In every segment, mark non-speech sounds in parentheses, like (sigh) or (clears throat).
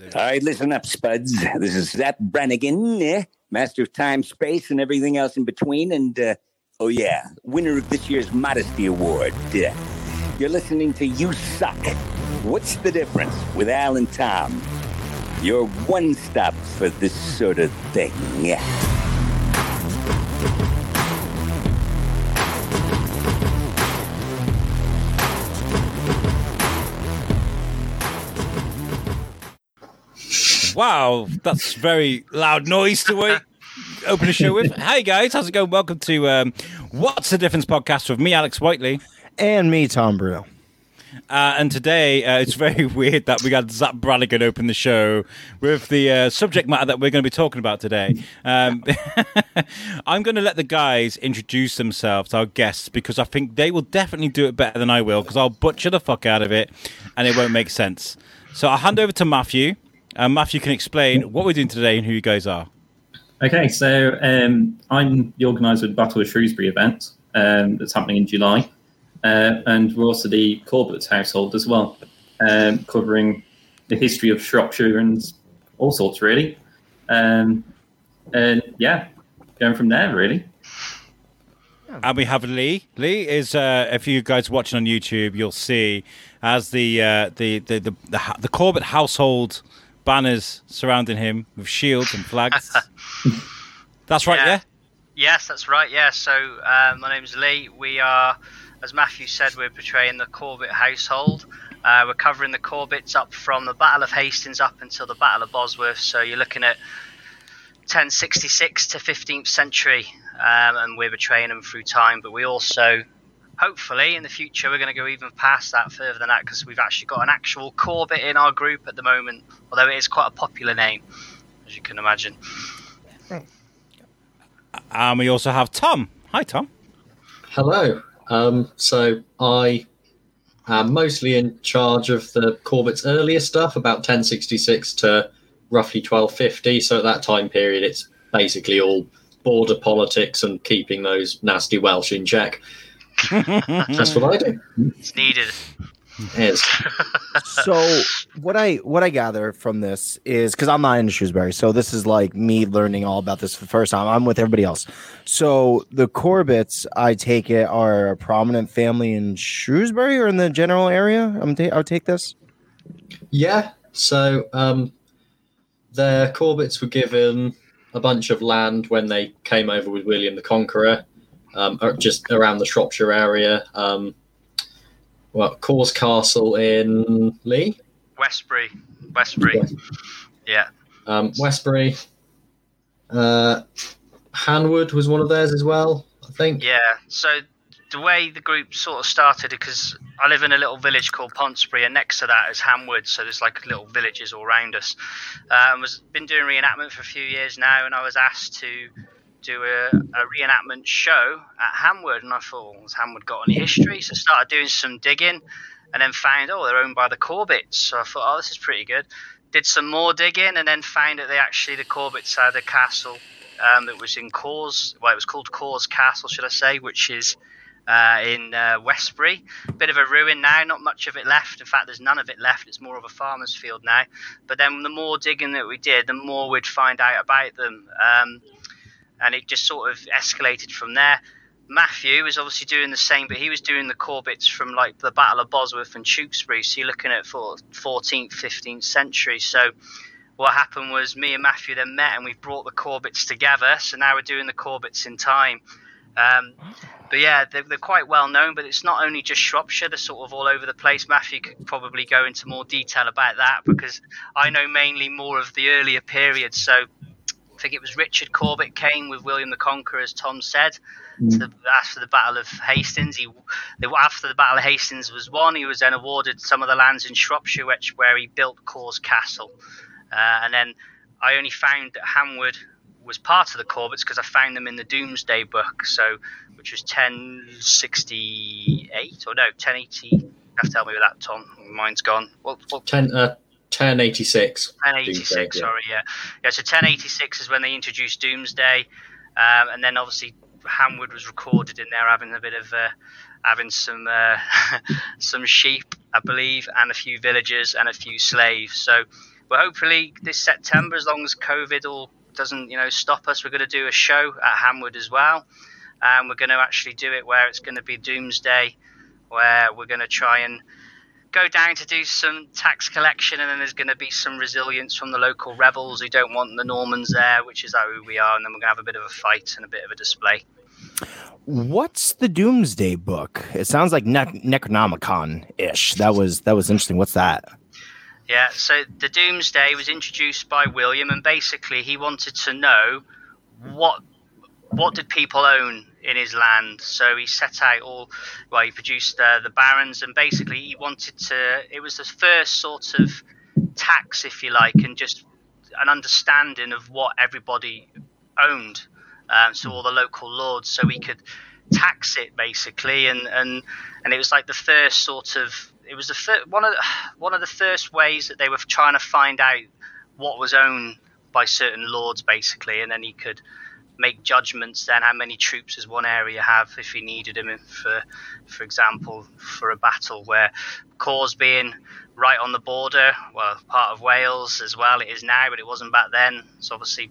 All right, listen up, Spuds. This is Zapp Brannigan, eh? master of time, space, and everything else in between. And, uh, oh, yeah, winner of this year's Modesty Award. Uh, you're listening to You Suck. What's the difference with Al and Tom? Your one stop for this sort of thing. Yeah. Wow, that's very loud noise to wait. (laughs) Open the show with. Hey guys, how's it going? Welcome to um, What's the Difference podcast with me, Alex Whiteley. And me, Tom Brew. Uh, and today, uh, it's very (laughs) weird that we got Zapp Brannigan open the show with the uh, subject matter that we're going to be talking about today. Um, (laughs) I'm going to let the guys introduce themselves, our guests, because I think they will definitely do it better than I will, because I'll butcher the fuck out of it and it won't make sense. So I'll hand over to Matthew. Uh, Matthew can explain what we're doing today and who you guys are. Okay, so um, I'm the organizer of the Battle of Shrewsbury event um, that's happening in July. Uh, and we're also the Corbett's household as well, um, covering the history of Shropshire and all sorts, really. Um, and yeah, going from there, really. And we have Lee. Lee is, uh, if you guys are watching on YouTube, you'll see as the uh, the, the, the the the Corbett household banners surrounding him with shields and flags. (laughs) that's right, yeah. yeah. Yes, that's right. Yeah. So uh, my name's Lee. We are, as Matthew said, we're portraying the Corbett household. Uh, we're covering the Corbetts up from the Battle of Hastings up until the Battle of Bosworth. So you're looking at 1066 to 15th century, um, and we're betraying them through time. But we also, hopefully, in the future, we're going to go even past that, further than that, because we've actually got an actual Corbett in our group at the moment, although it is quite a popular name, as you can imagine. And we also have Tom. Hi, Tom. Hello. Um, so I am mostly in charge of the Corbett's earlier stuff, about 1066 to roughly 1250. So at that time period, it's basically all border politics and keeping those nasty Welsh in check. That's what I do. It's needed. Is (laughs) So what I what I gather from this is because I'm not in Shrewsbury, so this is like me learning all about this for the first time. I'm with everybody else. So the Corbetts, I take it, are a prominent family in Shrewsbury or in the general area. I'm ta- I'll take this. yeah. So um, the Corbetts were given a bunch of land when they came over with William the Conqueror, um, just around the Shropshire area. Um, well, Caus Castle in Lee. Westbury. Westbury. Yeah. Um, Westbury. Uh, Hanwood was one of theirs as well, I think. Yeah. So the way the group sort of started, because I live in a little village called Pontesbury, and next to that is Hanwood. So there's like little villages all around us. Um, was been doing reenactment for a few years now, and I was asked to do a, a reenactment show at Hanwood, and I thought, Hanwood got any history? So I started doing some digging, and then found, oh, they're owned by the Corbetts. So I thought, oh, this is pretty good. Did some more digging, and then found that they actually the Corbetts had a castle um, that was in Caus. Well, it was called Caus Castle, should I say, which is uh, in uh, Westbury. Bit of a ruin now, not much of it left. In fact, there's none of it left. It's more of a farmer's field now. But then the more digging that we did, the more we'd find out about them. Um, and it just sort of escalated from there. Matthew was obviously doing the same, but he was doing the Corbetts from like the Battle of Bosworth and Tewkesbury. So you're looking at for 14th, 15th century. So what happened was me and Matthew then met and we brought the Corbetts together. So now we're doing the Corbetts in time. Um, but yeah, they're, they're quite well known, but it's not only just Shropshire, they're sort of all over the place. Matthew could probably go into more detail about that because I know mainly more of the earlier period. So I think it was Richard Corbett came with William the Conqueror, as Tom said, to the, after the Battle of Hastings. He, they, after the Battle of Hastings was won, he was then awarded some of the lands in Shropshire, which where he built Caus Castle. Uh, and then I only found that Hanwood was part of the Corbetts because I found them in the Domesday Book, so which was 1068 or no 1080. You have to tell me with that, Tom. Mine's gone. What, 10, uh, 1086. 1086, Domesday, sorry, yeah. Yeah, so 1086 is when they introduced Domesday. Um, and then obviously Hanwood was recorded in there having a bit of uh, having some uh, (laughs) some sheep, I believe, and a few villagers and a few slaves. So But hopefully this September, as long as COVID all doesn't you know stop us, we're going to do a show at Hanwood as well, and we're going to actually do it where it's going to be Domesday, where we're going to try and go down to do some tax collection, and then there's going to be some resilience from the local rebels who don't want the Normans there, which is how we are, and then we're going to have a bit of a fight and a bit of a display. What's the Domesday Book? It sounds like ne- Necronomicon ish. That was that was interesting. What's that? Yeah, so the Doomsday was introduced by William, and basically he wanted to know what what did people own in his land. So he set out all. Well, he produced uh, the barons, and basically he wanted to. It was the first sort of tax, if you like, and just an understanding of what everybody owned. Um, so all the local lords, so we could tax it basically, and and and it was like the first sort of it was the fir- one of the, (sighs) one of the first ways that they were trying to find out what was owned by certain lords basically, and then he could make judgments then how many troops does one area have if he needed them for for example for a battle where Caus being right on the border well part of Wales as well it is now but it wasn't back then. It's obviously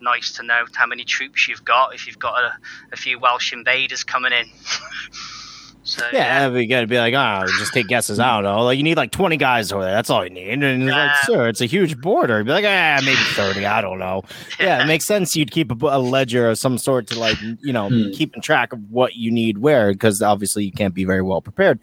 nice to know how many troops you've got if you've got a, a few Welsh invaders coming in (laughs) So, Yeah, we got to be like, oh, just take guesses. I don't know. Like, you need like 20 guys over there. That's all you need. And it's like, Yeah. sir, it's a huge border. Be like, ah, maybe 30. I don't know. (laughs) Yeah, it makes sense. You'd keep a, a ledger of some sort to like, you know, Hmm. keeping track of what you need where, because obviously you can't be very well prepared.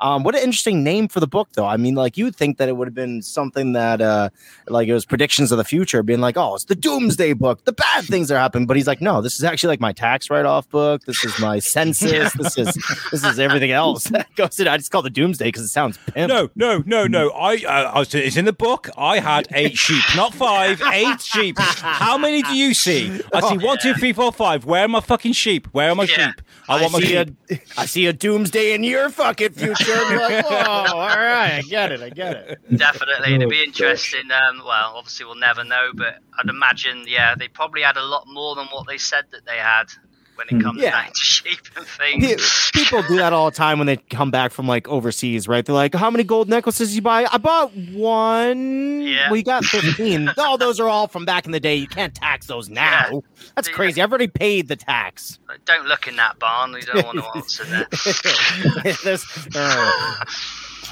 Um, what an interesting name for the book, though. I mean, like, you would think that it would have been something that, uh, like, it was predictions of the future, being like, oh, it's the Domesday book. The bad (laughs) things are happening. But he's like, no, this is actually like my tax write off book. This is my census. (laughs) This is this is everything else that (laughs) goes in. I just call it the Doomsday because it sounds pimp. No, no, no, no. I, uh, I was, it's in the book. I had eight sheep, not five, eight sheep. How many do you see? I see one, two, three, four, five. Where are my fucking sheep? Where are my Yeah. sheep? I want my see sheep. a, I see a doomsday in your fucking future. And like, whoa, (laughs) all right, I get it, I get it. Definitely, it'd be Oh, interesting. Um, well, obviously, we'll never know, but I'd imagine, yeah, they probably had a lot more than what they said that they had when it Hmm. comes Yeah. down to sheep and things. People do that all the time when they come back from like overseas, right? They're like, "How many gold necklaces you buy?" I bought one. Yeah. We got fifteen. all (laughs) those are all from back in the day. You can't tax those now. Yeah. That's Yeah. crazy. I've already paid the tax. Don't look in that barn. We don't want to (laughs) answer that. This- oh. (laughs)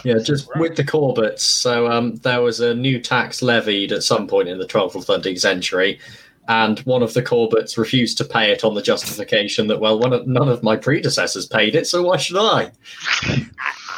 Yeah, just with the Corbetts. So um, there was a new tax levied at some point in the 12th or 13th century, and one of the Corbetts refused to pay it on the justification that, well, of, none of my predecessors paid it, so why should I?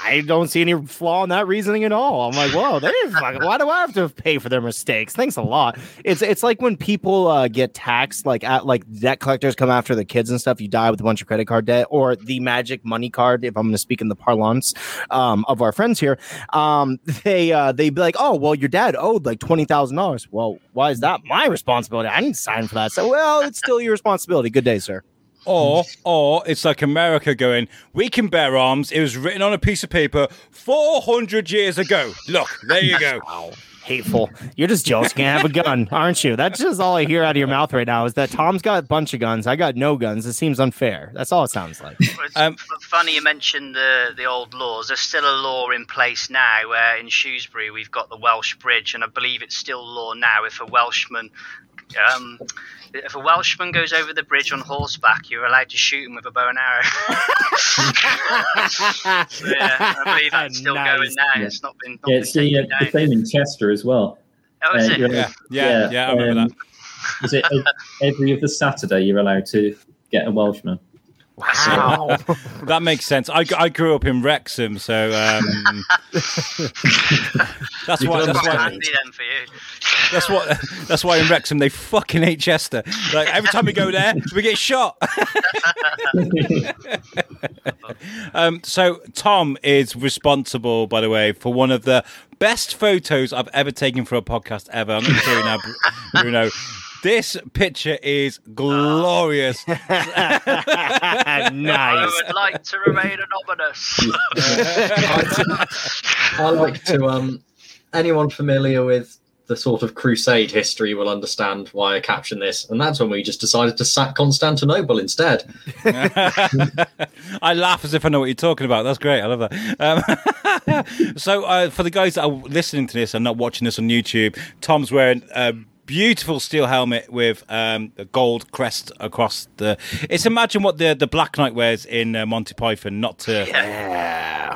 I don't see any flaw in that reasoning at all. I'm like, whoa, fucking, why do I have to pay for their mistakes? Thanks a lot. It's it's like when people uh, get taxed, like at like debt collectors come after the kids and stuff. You die with a bunch of credit card debt or the magic money card. If I'm going to speak in the parlance um, of our friends here, um, they uh, they be like, oh, well, your dad owed like twenty thousand dollars. Well, why is that my responsibility? I didn't sign for that. So, well, it's still your responsibility. Good day, sir. Or, or it's like America going, we can bear arms. It was written on a piece of paper 400 years ago. Look, there you go. (laughs) Wow. Hateful. You're just jealous you can't have a gun, (laughs) aren't you? That's just all I hear out of your mouth right now is that Tom's got a bunch of guns. I got no guns. It seems unfair. That's all it sounds like. It's Um, funny you mentioned the the old laws. There's still a law in place now where in Shrewsbury we've got the Welsh Bridge, and I believe it's still law now. If a Welshman, um, if a Welshman goes over the bridge on horseback, you're allowed to shoot him with a bow and arrow. So, (laughs) yeah, I believe that's (laughs) still Nice. going now. Yeah. It's not been. Not Yeah, been it's the, uh, the same in Chester as well. Oh, is Uh, it? you're- Yeah, yeah, yeah, I remember um, that. Is it every other Saturday you're allowed to get a Welshman? Wow. That makes sense. I, I grew up in Wrexham, so um, (laughs) that's why. That's why. Handy then for you. That's what. That's why in Wrexham they fucking hate Chester. Like every time we go there, we get shot. (laughs) um, so Tom is responsible, by the way, for one of the best photos I've ever taken for a podcast ever. I'm going to show you now, Bruno. This picture is glorious. (laughs) I nice. would like to remain anonymous. (laughs) I like to um, anyone familiar with the sort of crusade history will understand why I captioned this. And that's when we just decided to sack Constantinople instead. (laughs) I laugh as if I know what you're talking about. That's great. I love that. Um, so, uh, for the guys that are listening to this and not watching this on YouTube, Tom's wearing a beautiful steel helmet with um, a gold crest across the. It's imagine what the the Black Knight wears in uh, Monty Python. Not to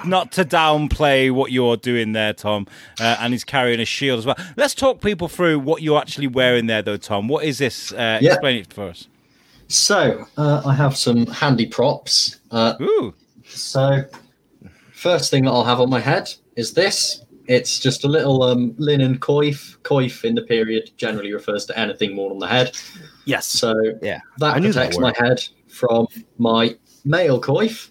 not to downplay what you're doing there, Tom. Uh, and he's carrying a shield as well. Let's talk people through what you're actually wearing there, though, Tom. What is this? Uh, Yeah. Explain it for us. So uh, I have some handy props. Uh, Ooh. So, first thing that I'll have on my head is this. It's just a little um, linen coif. Coif in the period generally refers to anything worn on the head. Yes. So Yeah, that knew that protects my head from my male coif.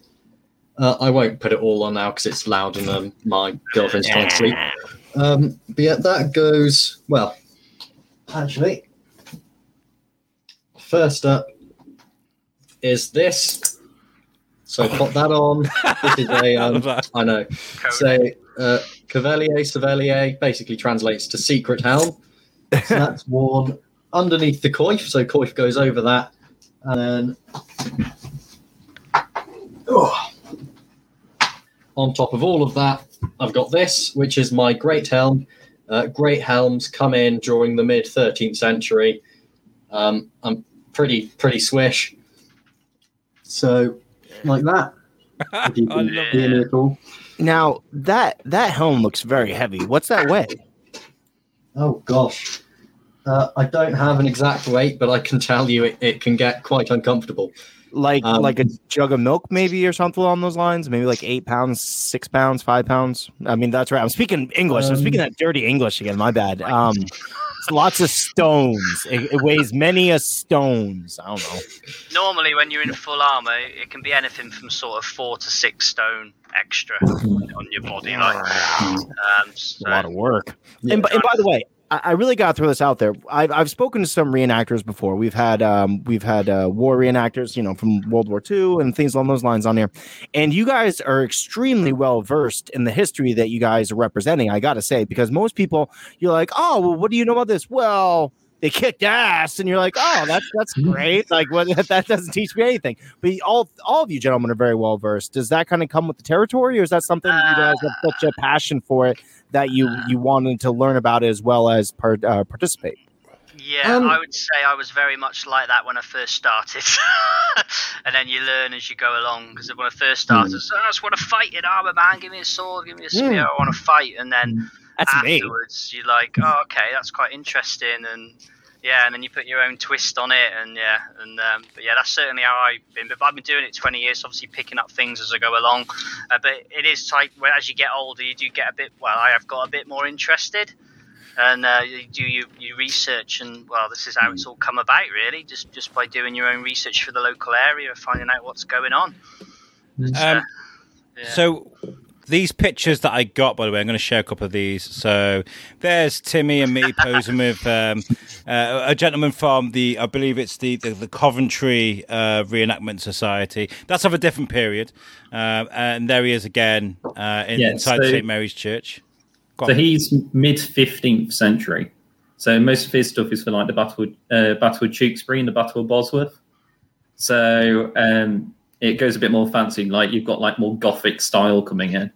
Uh, I won't put it all on now because it's loud and um, my girlfriend's trying to sleep. Um, but yeah, that goes well. Actually, first up is this. So put that on. This is a. (laughs) I Um. I know. So uh, Cavalier Savelier basically translates to secret helm. So (laughs) that's worn underneath the coif. So coif goes over that, and then Oh. on top of all of that, I've got this, which is my great helm. Uh, great helms come in during the mid 13th century. Um, I'm pretty pretty swish. So like that. I love hear me at all. Now that that helm looks very heavy. What's that weigh? Oh gosh. Uh, I don't have an exact weight, but I can tell you it, it can get quite uncomfortable. Like Um, like a jug of milk, maybe, or something along those lines. Maybe like eight pounds, six pounds, five pounds. I mean, that's right. I'm speaking English. I'm Um, speaking that dirty English again. My bad. Um, it's lots of stones. It, it weighs many a stones. I don't know. Normally, when you're in full armor, it can be anything from sort of four to six stone extra on your body. Like, um, It's a lot of work. And, by- and by the way, I, I really got to throw this out there. I've, I've spoken to some reenactors before. We've had um, we've had uh, war reenactors, you know, from World War II and things along those lines on there. And you guys are extremely well versed in the history that you guys are representing. I got to say, because most people, you're like, oh, well, what do you know about this? Well. They kicked ass, and you're like, "Oh, that's that's great." Like, what (laughs) that doesn't teach me anything. But all all of you gentlemen are very well versed. Does that kind of come with the territory, or is that something you guys have such a passion for it that you you wanted to learn about as well as part, uh, participate. yeah, Um, I would say I was very much like that when I first started. (laughs) and then you learn as you go along. Because when I first started, Hmm. so I just want to fight in armor, man. Give me a sword, give me a spear. I want to fight. And then That's me. you're like oh okay that's quite interesting and yeah and then you put your own twist on it and yeah and um, but yeah that's certainly how i've been but i've been doing it 20 years obviously picking up things as i go along uh, but it is like well, as you get older you do get a bit well i have got a bit more interested and uh, you do you, you research and well this is how it's all come about really just just by doing your own research for the local area finding out what's going on Um, yeah. So these pictures that I got, by the way, I'm going to share a couple of these. So there's Timmy and me posing with um, uh, a gentleman from the, I believe it's the the, the Coventry uh, Reenactment Society. That's of a different period, um, and there he is again uh, in, Yeah, inside so- St Mary's Church. So he's mid 15th century. So most of his stuff is for like the Battle of, uh, Battle of Tewkesbury and the Battle of Bosworth. So um, it goes a bit more fancy. Like you've got like more Gothic style coming in.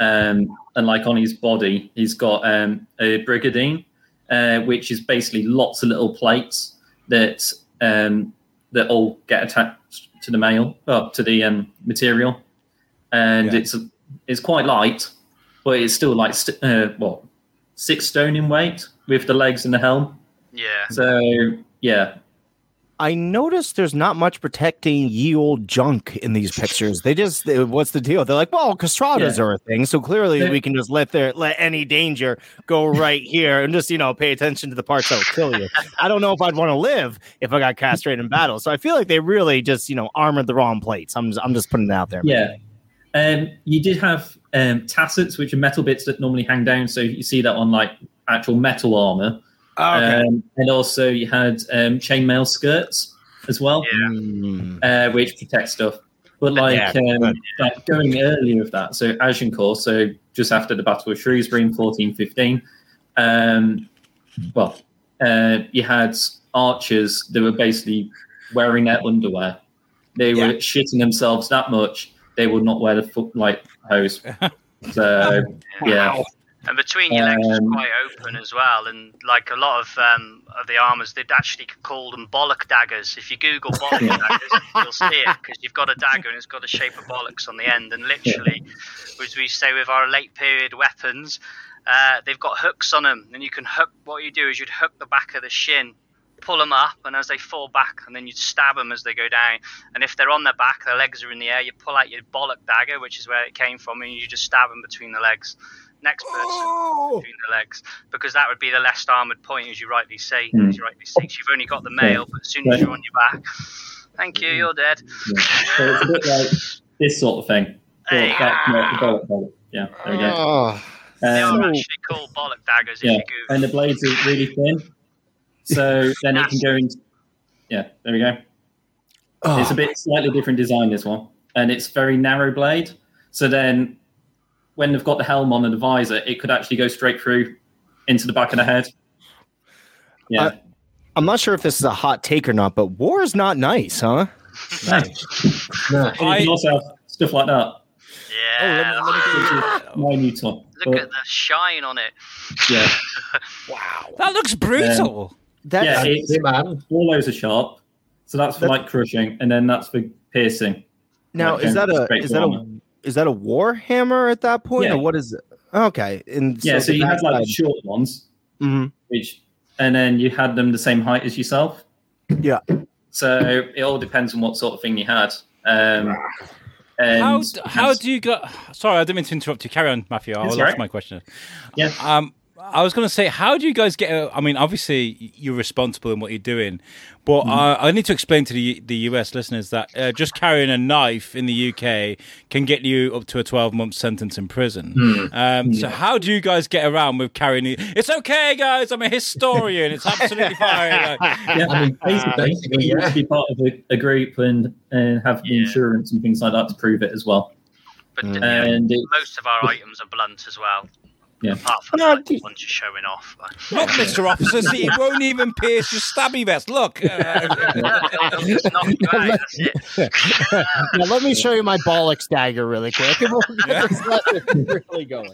Um, and like on his body, he's got um, a brigandine, uh, which is basically lots of little plates that um, that all get attached to the mail, well, to the um, material, and Yeah. it's it's quite light, but it's still like st- uh, what six stone in weight with the legs and the helm. yeah So yeah, I noticed there's not much protecting ye old junk in these pictures. They just, they- what's the deal? They're like, well, castratas Yeah. are a thing, so clearly They- we can just let their let any danger go right here and just you know pay attention to the parts that will kill you. I don't know if I'd want to live if I got castrated in battle. So I feel like they really just you know armored the wrong plates. I'm just, I'm just putting it out there. yeah. Um, you did have um, tassets, which are metal bits that normally hang down. So you see that on like actual metal armor. Okay. Um, and also you had um, chainmail skirts as well. yeah Mm. uh, which protects stuff. But like, Yeah, um, good. like going earlier of that, so Agincourt, so just after the Battle of Shrewsbury in 1415, um, well, uh, you had archers that were basically wearing their underwear. They were shitting themselves that much they would not wear the foot like hose. (laughs) So yeah, And between your legs is Um, quite open as well, and like a lot of um, of the armors, they'd actually call them bollock daggers. If you Google bollock daggers, you'll see it because you've got a dagger and it's got a shape of bollocks on the end. And literally, as we say with our late period weapons, uh, they've got hooks on them, and you can hook. What you do is you'd hook the back of the shin, pull them up, and as they fall back, and then you'd stab them as they go down. And if they're on their back, their legs are in the air, you pull out your bollock dagger, which is where it came from, and you just stab them between the legs. Next person between the legs, because that would be the less armored point, as you rightly say. Hmm. As you rightly say, 'cause you've only got the male, but as soon as you're on your back, thank you, you're dead. yeah. So it's a bit like this sort of thing. Hey. that's not the bullet bullet. Yeah, there we go. Oh, They are Um, actually called bollock daggers if yeah, you Google. and the blades are really thin, so (laughs) then it can go into. Yeah, there we go. oh. It's a bit slightly different design this one, and it's very narrow blade. So then, when they've got the helm on and the visor, it could actually go straight through into the back of the head. Yeah, Uh, I'm not sure if this is a hot take or not, but war is not nice, huh? No. and I- also stuff like that. Yeah, Oh, let me- let me my new toy. look But, at the shine on it. yeah, (laughs) Wow. That looks brutal. That yeah, it's, man. all those are sharp. So that's for That- like crushing, and then that's for piercing. now Like is that a straight is that a armor. Is that a war hammer at that point, Yeah. or what is it? Okay, and Yeah, so, the you had like the short ones, Mhm. which, and then you had them the same height as yourself. Yeah. So it all depends on what sort of thing you had. Um, and How how do you go? Sorry, I didn't mean to interrupt you. Carry on, Matthew. I'll It's ask all right. my question. Yeah. Um, I was going to say, how do you guys get? I mean, obviously you're responsible in what you're doing, but uh, I need to explain to the the US listeners that uh, just carrying a knife in the UK can get you up to a 12 month sentence in prison. Hmm. Um, so how do you guys get around with carrying? it? It's okay, guys. I'm a historian. It's absolutely (laughs) fine. Yeah, I mean, basically, basically, you have yeah. to be part of a, a group and and have the Yeah. insurance and things like that to prove it as well. But Mm. yeah, And it, most of our items are blunt as well. Yeah. Apart from No, like, the ones you're showing off. (laughs) Look, Mr. Officer, see, it won't even pierce your stabby vest. Look. Uh, It's not you out, that's it. now let me show you my bollocks dagger really quick. and we'll get this lesson really going.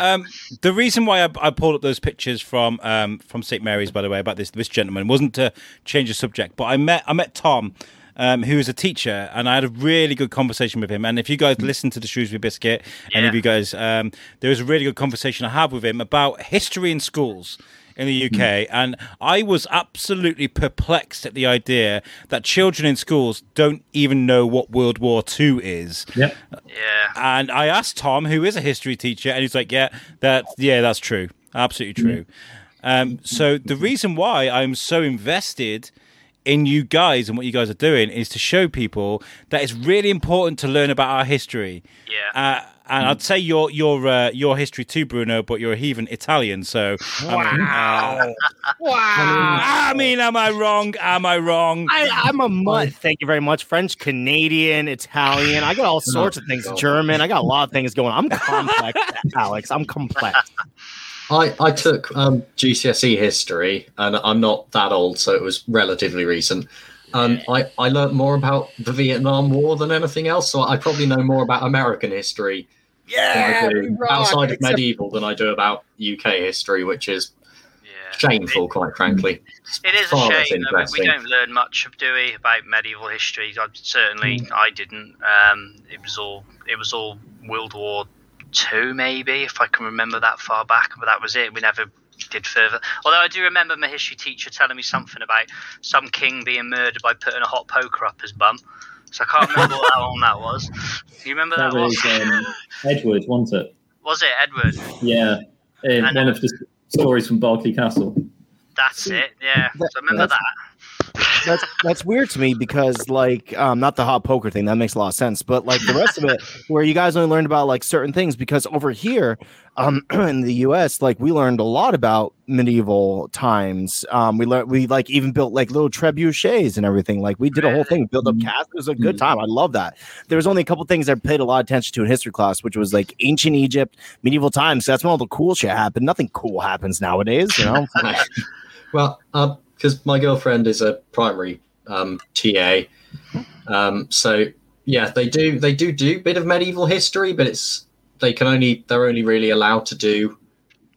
um, the reason why I, I pulled up those pictures from um, from St Mary's, by the way, about this this gentleman wasn't to change the subject, but I met I met Tom. Um, who is a teacher, and I had a really good conversation with him. And if you guys listen to the Shrewsbury Biscuit, any of you guys, um, there was a really good conversation I had with him about history in schools in the UK, and I was absolutely perplexed at the idea that children in schools don't even know what World War II is. yeah, Yeah. And I asked Tom, who is a history teacher, and he's like, "Yeah, that yeah, that's true, absolutely true." Um, so the reason why I'm so invested in you guys and what you guys are doing is to show people that it's really important to learn about our history. Yeah. Uh, and I'd say your your uh, your history too, Bruno, but you're a heathen Italian, so I mean, uh, Wow. I mean, am I wrong? Am I wrong? I, I'm a mutt. Thank you very much. French, Canadian, Italian. I got all (laughs) sorts of things. German. I got a lot of things going on. I'm complex, (laughs) Alex. I'm complex. I, I took um, GCSE history, and I'm not that old, so it was relatively recent. And I, I learned more about the Vietnam War than anything else, so I probably know more about American history than I do we rock, outside of (laughs) medieval than I do about UK history, which is Yeah. shameful, quite frankly. It is a Far less shame. I mean, we don't learn much, do we, about medieval history? I, certainly, Mm. I didn't. Um, it was all it was all World War Two, maybe, if I can remember that far back. But that was it. We never did further. Although I do remember my history teacher telling me something about some king being murdered by putting a hot poker up his bum. So I can't remember what, how long that was. Do you remember that, that one? was um, Edward, wasn't it? Was it Edward? Yeah, in And- one of the stories from Berkeley Castle. That's it. Yeah, so I remember that. That's that's weird to me because like um not the hot poker thing that makes a lot of sense but like the rest of it where you guys only learned about like certain things because over here um, (clears throat) in the U.S., like we learned a lot about medieval times. Um, we learned we like even built like little trebuchets and everything. Like we did a whole thing, built up castles. It was a good time. I love that. There was only a couple things I paid a lot of attention to in history class, which was like ancient Egypt, medieval times. So that's when all the cool shit happened. Nothing cool happens nowadays, you know. (laughs) well, because my girlfriend is a primary um, TA, um, so yeah, they do they do do a bit of medieval history, but it's they can only they're only really allowed to do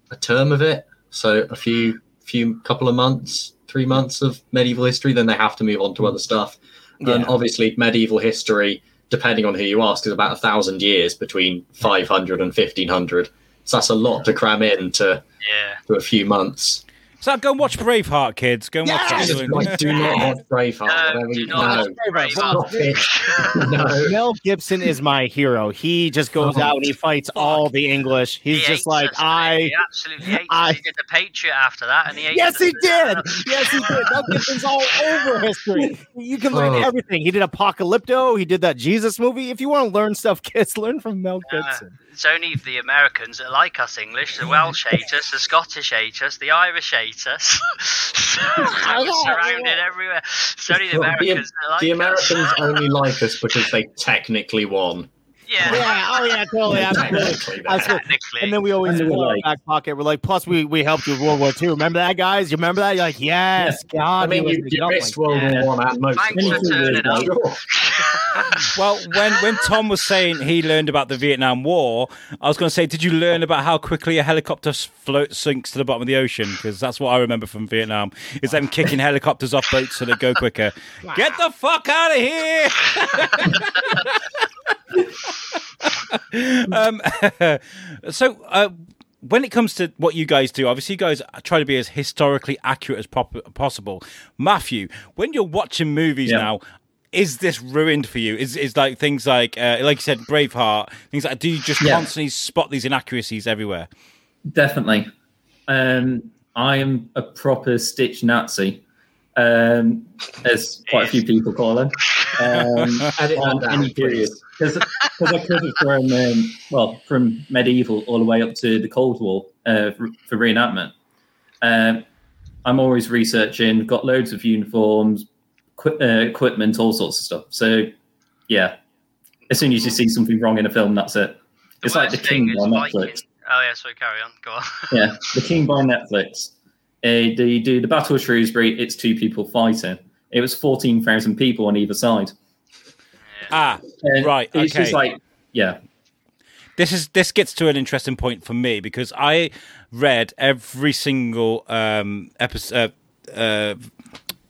a term of it, so a few few couple of months, three months of medieval history, then they have to move on to other stuff. Yeah. And obviously, medieval history, depending on who you ask, is about a thousand years between 500 and 1500. So that's a lot to cram into Yeah. to a few months. So go and watch Braveheart, kids. Go and watch Yes! that. Like, do not watch Braveheart. No, do not no. watch Braveheart. (laughs) No. Mel Gibson is my hero. He just goes Oh, out and he fights all the English. He's He just like us, I. He absolutely hates I- He did the Patriot after that, and he hates Yes, he for that. did. Yes, he did. Mel Gibson's all over history. You can learn Oh. everything. He did Apocalypto. He did that Jesus movie. If you want to learn stuff, (laughs) kids, learn from Mel Yeah. Gibson. It's only the Americans that like us English. The Welsh hate us, the Scottish hate us, the Irish hate us. (laughs) We're surrounded everywhere. It's only the Well, the- that like The us. Americans only like us because they (laughs) technically won. Yeah, Yeah. Oh yeah. Totally. (laughs) Absolutely. Technically, they Absolutely. technically. And then we always And put we're in our like- back pocket. We're like, plus we we helped you with World War II. Remember that, guys? You remember that? You're like, yes, I God. mean, he you, was you the missed umpire. World Yeah. War One and most. Thanks for turning up. (laughs) Well, when when Tom was saying he learned about the Vietnam War, I was going to say, did you learn about how quickly a helicopter float sinks to the bottom of the ocean? Because that's what I remember from Vietnam. Is them kicking helicopters off boats so they go quicker. (laughs) Get the fuck out of here! Um, (laughs) so. Uh, when it comes to what you guys do, obviously you guys try to be as historically accurate as pop- possible. Matthew, when you're watching movies Yeah. now, is this ruined for you? Is is like things like uh, like you said, Braveheart, things like do you just Yeah. constantly spot these inaccuracies everywhere? Definitely. Um, I am a proper Stitch Nazi, um, as quite a few people call him. Um, (laughs) Edit that on any period. Because I could have from, um, well, from medieval all the way up to the Cold War uh, for, for reenactment. Um, I'm always researching, got loads of uniforms, equi- uh, equipment, all sorts of stuff. So, yeah, as soon as you see something wrong in a film, that's it. The It's like The King is on Viking- Netflix. Oh yeah, sorry, carry on. Go on. Yeah, The King by Netflix. Uh, they do the Battle of Shrewsbury. It's two people fighting. It was fourteen thousand people on either side. Ah, And Right, It's just okay. like, yeah, this is this gets to an interesting point for me because I read every single um, episode. Uh, uh,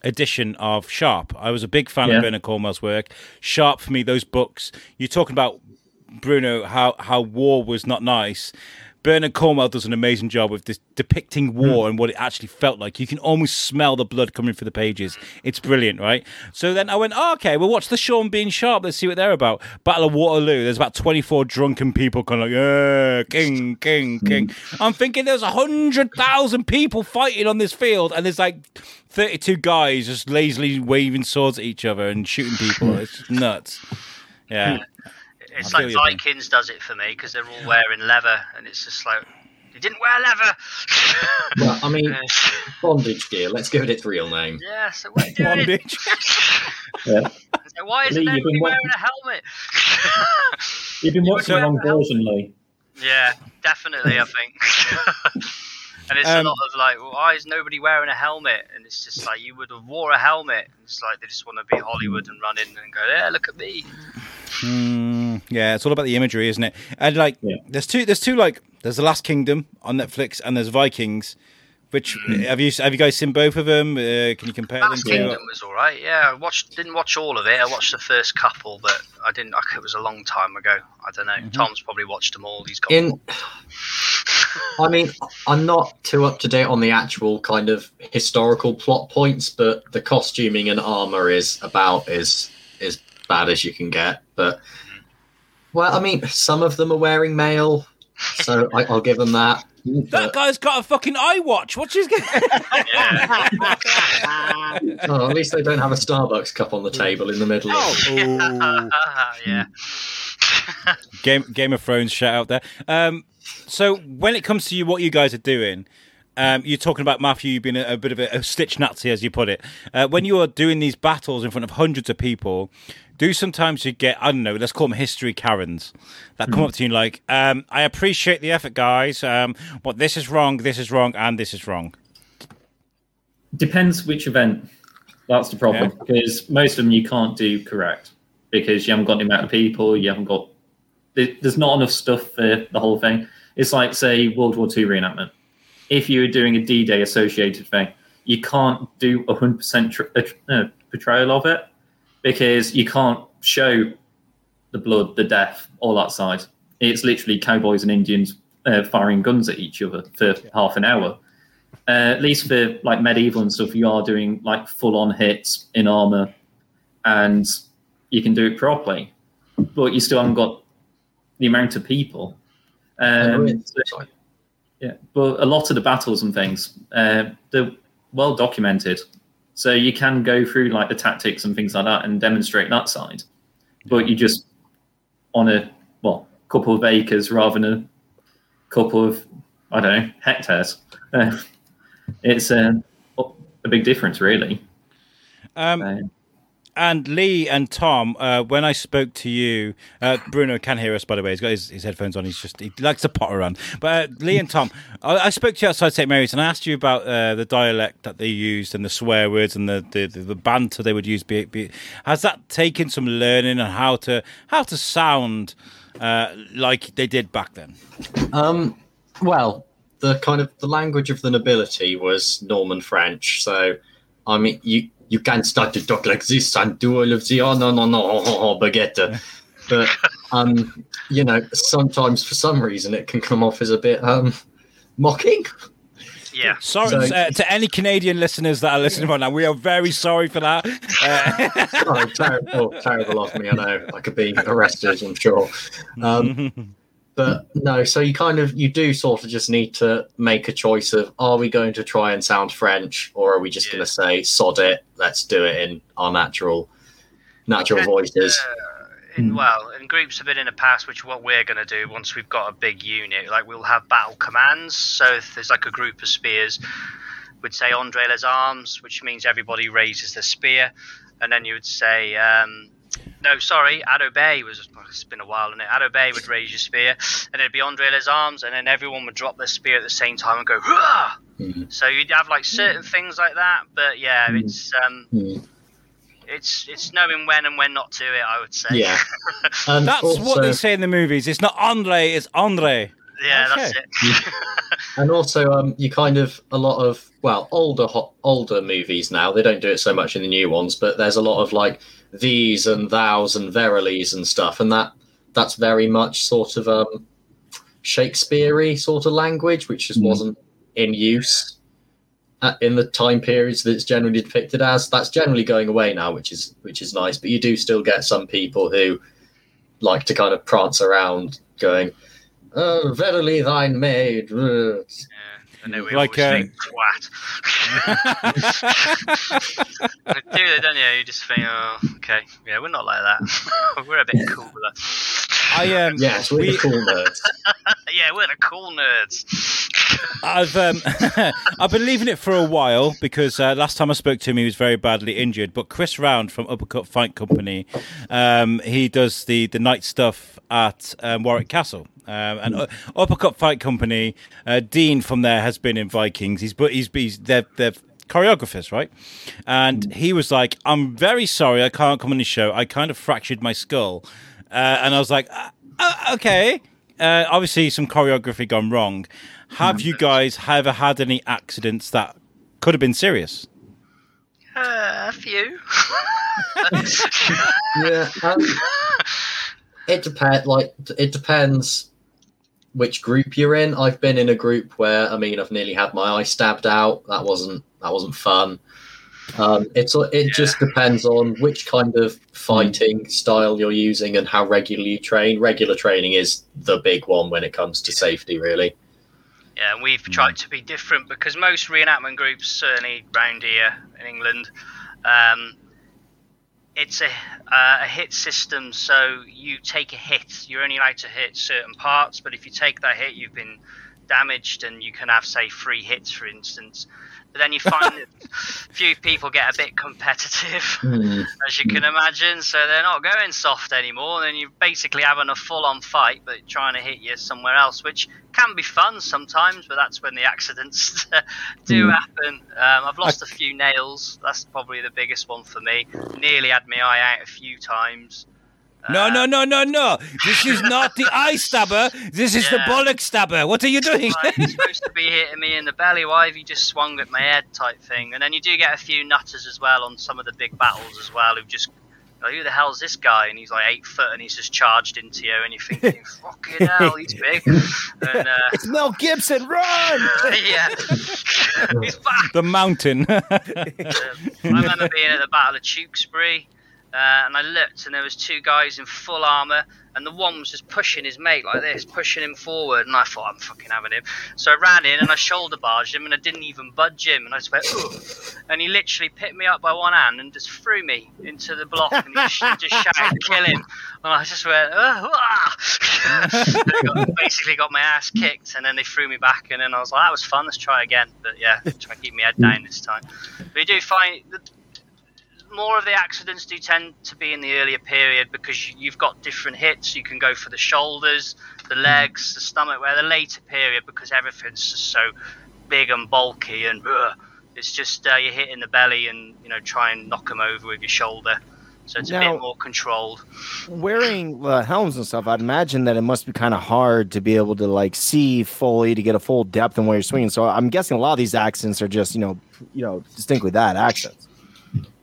edition of Sharpe. I was a big fan Yeah. of Bernard Cornwell's work. Sharpe for me, those books. You're talking about Bruno, how how war was not nice. Bernard Cornwell does an amazing job of this depicting hmm. war and what it actually felt like. You can almost smell the blood coming through the pages. It's brilliant, right? So then I went, oh, okay, well, watch the Sean Bean Sharpe. Let's see what they're about. Battle of Waterloo. There's about 24 drunken people kind of like, yeah, king, king, hmm. king. I'm thinking there's 100,000 people fighting on this field, and there's like 32 guys just lazily waving swords at each other and shooting people. Hmm. It's just nuts. Yeah. It's I like feel. Vikings does it for me because they're all wearing leather, and it's just like you didn't wear leather. (laughs) Well, I mean, bondage gear. Let's give it its real name. yeah, so what are you doing? Bondage. (laughs) yeah. So why isn't Lee, you've anybody been wearing watching- a helmet? (laughs) You've been You watching the would wrong wear a Lee. yeah, definitely, I think. and it's Um, a lot of like, well, why is nobody wearing a helmet? And it's just like you would have wore a helmet. And it's like they just want to be Hollywood and run in and go, yeah, look at me. Mm, yeah, it's all about the imagery, isn't it? And like, Yeah. there's two. There's two. Like, there's the Last Kingdom on Netflix, and there's Vikings. Which have you have you guys seen both of them? Uh, can you compare them? Last to? Kingdom was all right. Yeah, I watched. Didn't watch all of it. I watched the first couple, but I didn't. It was a long time ago. I don't know. Mm-hmm. Tom's probably watched them all. He's got. In, I mean, I'm not too up to date on the actual kind of historical plot points, but the costuming and armor is about as as bad as you can get. But well, I mean, some of them are wearing mail, so I, I'll give them that. That guy's got a fucking eye watch. What's his? yeah. (laughs) Oh, at least they don't have a Starbucks cup on the table in the middle. Of oh, (laughs) yeah. (laughs) Game Game of Thrones shout out there. Um, so when it comes to you, what you guys are doing, um, you're talking about Matthew, you being a, a bit of a, a, stitch Nazi, as you put it. Uh, when you are doing these battles in front of hundreds of people, do sometimes you get I don't know, let's call them history Karens that come mm. up to you like, um, I appreciate the effort, guys, um, but this is wrong, this is wrong, and this is wrong. Depends which event. That's the problem yeah. because most of them you can't do correct because you haven't got the amount of people, you haven't got there's not enough stuff for the whole thing. It's like say World War II reenactment. If you were doing a D-Day associated thing, you can't do a hundred percent uh, portrayal of it because you can't show the blood, the death, all that side. It's literally cowboys and Indians uh, firing guns at each other for half an hour. Uh, at least for like medieval and stuff, you are doing like full on hits in armor, and you can do it properly, but you still haven't got the amount of people. Um, so, yeah, but a lot of the battles and things, uh, they're well documented, so you can go through like the tactics and things like that and demonstrate that side. But you just on a well couple of acres rather than a couple of I don't know hectares. Uh, (laughs) it's a, a big difference, really. Um, uh, and Lee and Tom, uh, when I spoke to you, uh, Bruno can hear us by the way. He's got his, his headphones on. He's just he likes to potter around. But uh, Lee and Tom, (laughs) I, I, spoke to you outside St Mary's, and I asked you about uh, the dialect that they used and the swear words and the, the, the banter they would use. Be, be, has that taken some learning on how to how to sound uh, like they did back then? Um, well, the kind of the language of the nobility was Norman French. So, I mean, you you can't start to talk like this and do all of the oh no no no oh, oh, oh, baguette. But um, you know, sometimes for some reason it can come off as a bit um mocking. Yeah. Sorry so, uh, to any Canadian listeners that are listening right now. We are very sorry for that. Uh, (laughs) sorry, terrible, terrible of me. I know I could be arrested. I'm sure. Um, (laughs) but no so you kind of you do sort of just need to make a choice of are we going to try and sound french or are we just yeah. going to say sod it let's do it in our natural natural voices. Uh, in, well in groups have been in the past which what we're going to do once we've got a big unit. Like we'll have battle commands. So if there's like a group of spears would say andre les arms which means everybody raises the spear. And then you would say um, no, sorry, At Obey was. It's been a while, and At Obey would raise your spear, and it'd be Andre Les Arms, and then everyone would drop their spear at the same time and go. Mm-hmm. So you'd have like certain things like that, but yeah, mm-hmm. it's um, mm-hmm. it's it's knowing when and when not to it. I would say. Yeah, (laughs) that's also, what they say in the movies. It's not Andre, it's Andre. Yeah, okay. that's it. and also, um, you kind of a lot of well older older movies now. They don't do it so much in the new ones, but there's a lot of like these and thous and verilies and stuff, and that that's very much sort of um, Shakespeare sort of language, which just mm. wasn't in use at, in the time periods that it's generally depicted as. That's generally going away now, which is which is nice. But you do still get some people who like to kind of prance around, going, "Oh, verily, thine maid." Uh, we like uh, twat. do it, don't you? You just think, oh, okay, yeah, we're not like that. (laughs) we're a bit cooler. I (laughs) um, yes, we're we, the cool nerds. (laughs) yeah, we're the cool nerds. I've um, (laughs) I've been leaving it for a while because uh, last time I spoke to him, he was very badly injured. But Chris Round from Uppercut Fight Company, um, he does the the night stuff at um, Warwick Castle. Um, and uh, Uppercut Fight Company, uh, Dean from there has been in Vikings. He's but he's, he's they're, they're choreographers, right? And he was like, "I'm very sorry, I can't come on the show. I kind of fractured my skull." Uh, and I was like, uh, uh, "Okay." Uh, obviously, some choreography gone wrong. Have you guys ever had any accidents that could have been serious? a few. (laughs) yeah. Um, it depends. Like it depends which group you're in. I've been in a group where I mean I've nearly had my eye stabbed out. That wasn't that wasn't fun. Um, it's it yeah. just depends on which kind of fighting style you're using and how regularly you train. Regular training is the big one when it comes to safety, really. Yeah, and we've tried to be different because most reenactment groups, certainly round here in England, um, it's a uh, a hit system. So you take a hit. You're only allowed to hit certain parts, but if you take that hit, you've been damaged, and you can have say three hits, for instance. But then you find that (laughs) a few people get a bit competitive, (laughs) Hmm. as you can imagine. So they're not going soft anymore. Then you're basically having a full-on fight, but trying to hit you somewhere else, which can be fun sometimes. But that's when the accidents (laughs) do Hmm. happen. Um, I've lost a few nails. That's probably the biggest one for me. Nearly had my eye out a few times. No, no, no, no, no. This is not the (laughs) eye stabber. This is the bollock stabber. What are you doing? Like, you're supposed to be hitting me in the belly. Why have you just swung at my head, type thing? And then you do get a few nutters as well on some of the big battles as well, who just, like, who the hell's this guy? And he's like eight foot, and he's just charged into you, and you're thinking, (laughs) fucking hell, he's big. And uh, It's Mel Gibson, run! (laughs) yeah, he's back. the mountain. Um, I remember being at the Battle of Tewkesbury, uh, and I looked, and there was two guys in full armor, and the one was just pushing his mate like this, pushing him forward, and I thought I'm fucking having him. So I ran in and I shoulder barged him, and I didn't even budge him, and I just went, Ugh. and he literally picked me up by one hand and just threw me into the block, and he just, just (laughs) shouted, "Kill him!" And I just went, got, (laughs) basically got my ass kicked, and then they threw me back, and then I was like, "That was fun. Let's try again." But yeah, try and keep my head down this time. But you do find that more of the accidents do tend to be in the earlier period because you- you've got different hits. You can go for the shoulders, the legs, the stomach. Where the later period, because everything's just so big and bulky and ugh, it's just uh, you hit in the belly and you know try and knock them over with your shoulder. So it's a Now- bit more controlled. Wearing uh, helms and stuff, I'd imagine that it must be kind of hard to be able to like see fully to get a full depth in where you're swinging. So I'm guessing a lot of these accidents are just you know, you know, distinctly that accidents.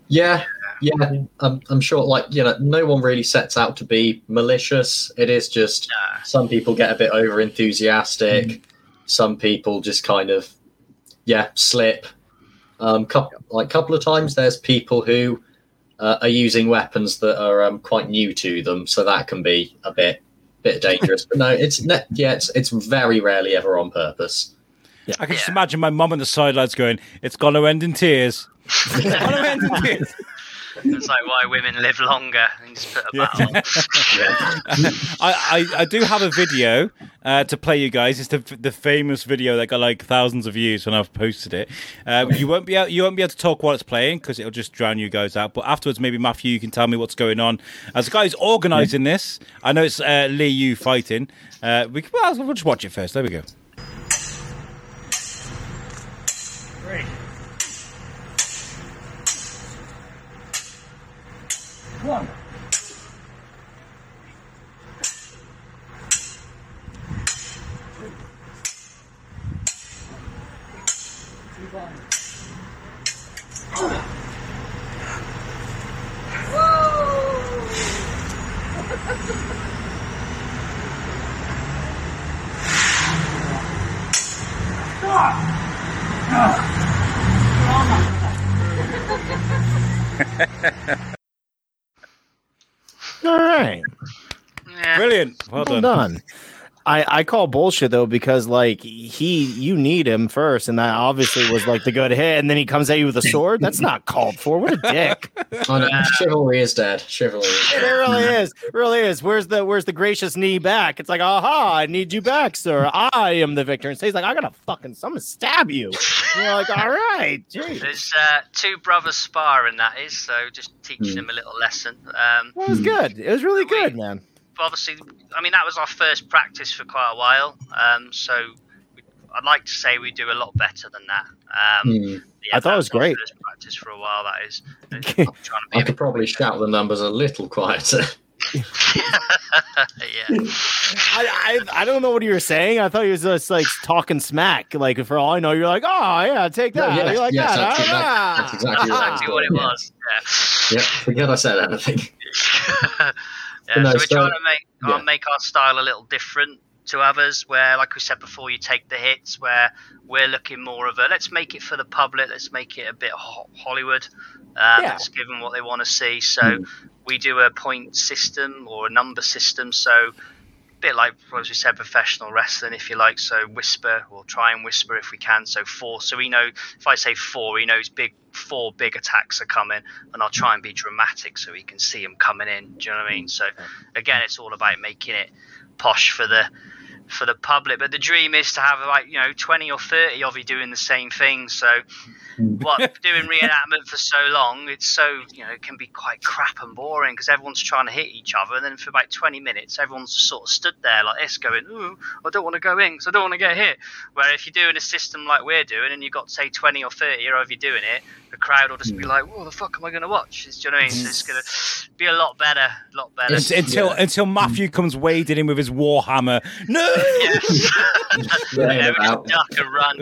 Yeah, yeah. I'm, I'm sure, like, you know, no one really sets out to be malicious. It is just Nah. some people get a bit over enthusiastic. Some people just kind of, yeah, slip. Um, couple, like, couple of times there's people who uh, are using weapons that are um, quite new to them, so that can be a bit bit dangerous. but no, it's yeah, it's, it's very rarely ever on purpose. I can just imagine my mum on the sidelines going, "It's going to end in tears." it's going to end in tears. (laughs) It's like why women live longer and just put a battle on. (laughs) I, I, I do have a video uh, to play you guys. It's the the famous video that got like thousands of views when I've posted it. Uh, you won't be able, you won't be able to talk while it's playing because it'll just drown you guys out. But afterwards, maybe Matthew, you can tell me what's going on. As the guys organising this, I know it's uh, Lee you fighting. Uh, we can, well, we'll just watch it first. There we go. Great. One. God. (laughs) God. Ah. Ah. All right. (laughs) Yeah. Brilliant. Well Well done. done. I, I call bullshit though because like he you need him first and that obviously was like the good hit and then he comes at you with a sword? That's not called for. What a dick. (laughs) I know, chivalry is dead. Chivalry. Is it really is. It really is. Where's the where's the gracious knee back? It's like aha I need you back sir. I am the victor. And so he's like I gotta fucking I'm gonna stab you. And you're like all right geez. There's uh, two brothers sparring, that is, so just teaching Hmm. them a little lesson. Um, Well, it was good. It was really good man. but obviously, I mean, that was our first practice for quite a while, um, so we, I'd like to say we do a lot better than that. Um, Hmm. yeah, I thought it that was our great. First practice for a while, that is. (laughs) I'm to be I a could probably shout the numbers a little quieter. (laughs) (laughs) yeah. I, I I don't know what you were saying. I thought you was just like talking smack. Like for all I know, you're like, oh yeah, take No, that. yeah, you're like yes, that. that's- ah. that's exactly right. exactly what it Yeah. was. Yeah. yeah, forget I said anything. Yeah, No, so we're so- trying to make yeah. uh, make our style a little different to others. Where, like we said before, you take the hits. Where we're looking more of a let's make it for the public. Let's make it a bit ho- Hollywood. Um, Yeah. Let's give them what they want to see. So Mm. we do a point system or a number system. So bit like as we said, professional wrestling, if you like. So whisper, we'll try and whisper if we can. So four. So we know if I say four, he knows big four big attacks are coming, and I'll try and be dramatic so he can see them coming in. Do you know what I mean? So again, it's all about making it posh for the for the public. But the dream is to have like you know twenty or thirty of you doing the same thing. So mm. what (laughs) doing reenactment for so long, it's so you know it can be quite crap and boring because everyone's trying to hit each other, and then for about twenty minutes, everyone's just sort of stood there like this, going, "Ooh, I don't want to go in because I don't want to get hit." Where if you're doing a system like we're doing, and you've got say twenty or thirty of you doing it, the crowd will just be mm. like, "What the fuck am I going to watch?" Do you know what I mean? So it's going to be a lot better, a lot better. Unt- Until until Matthew mm. comes wading in with his warhammer. No. Yes. Yeah, (laughs) yeah, about- duck and run.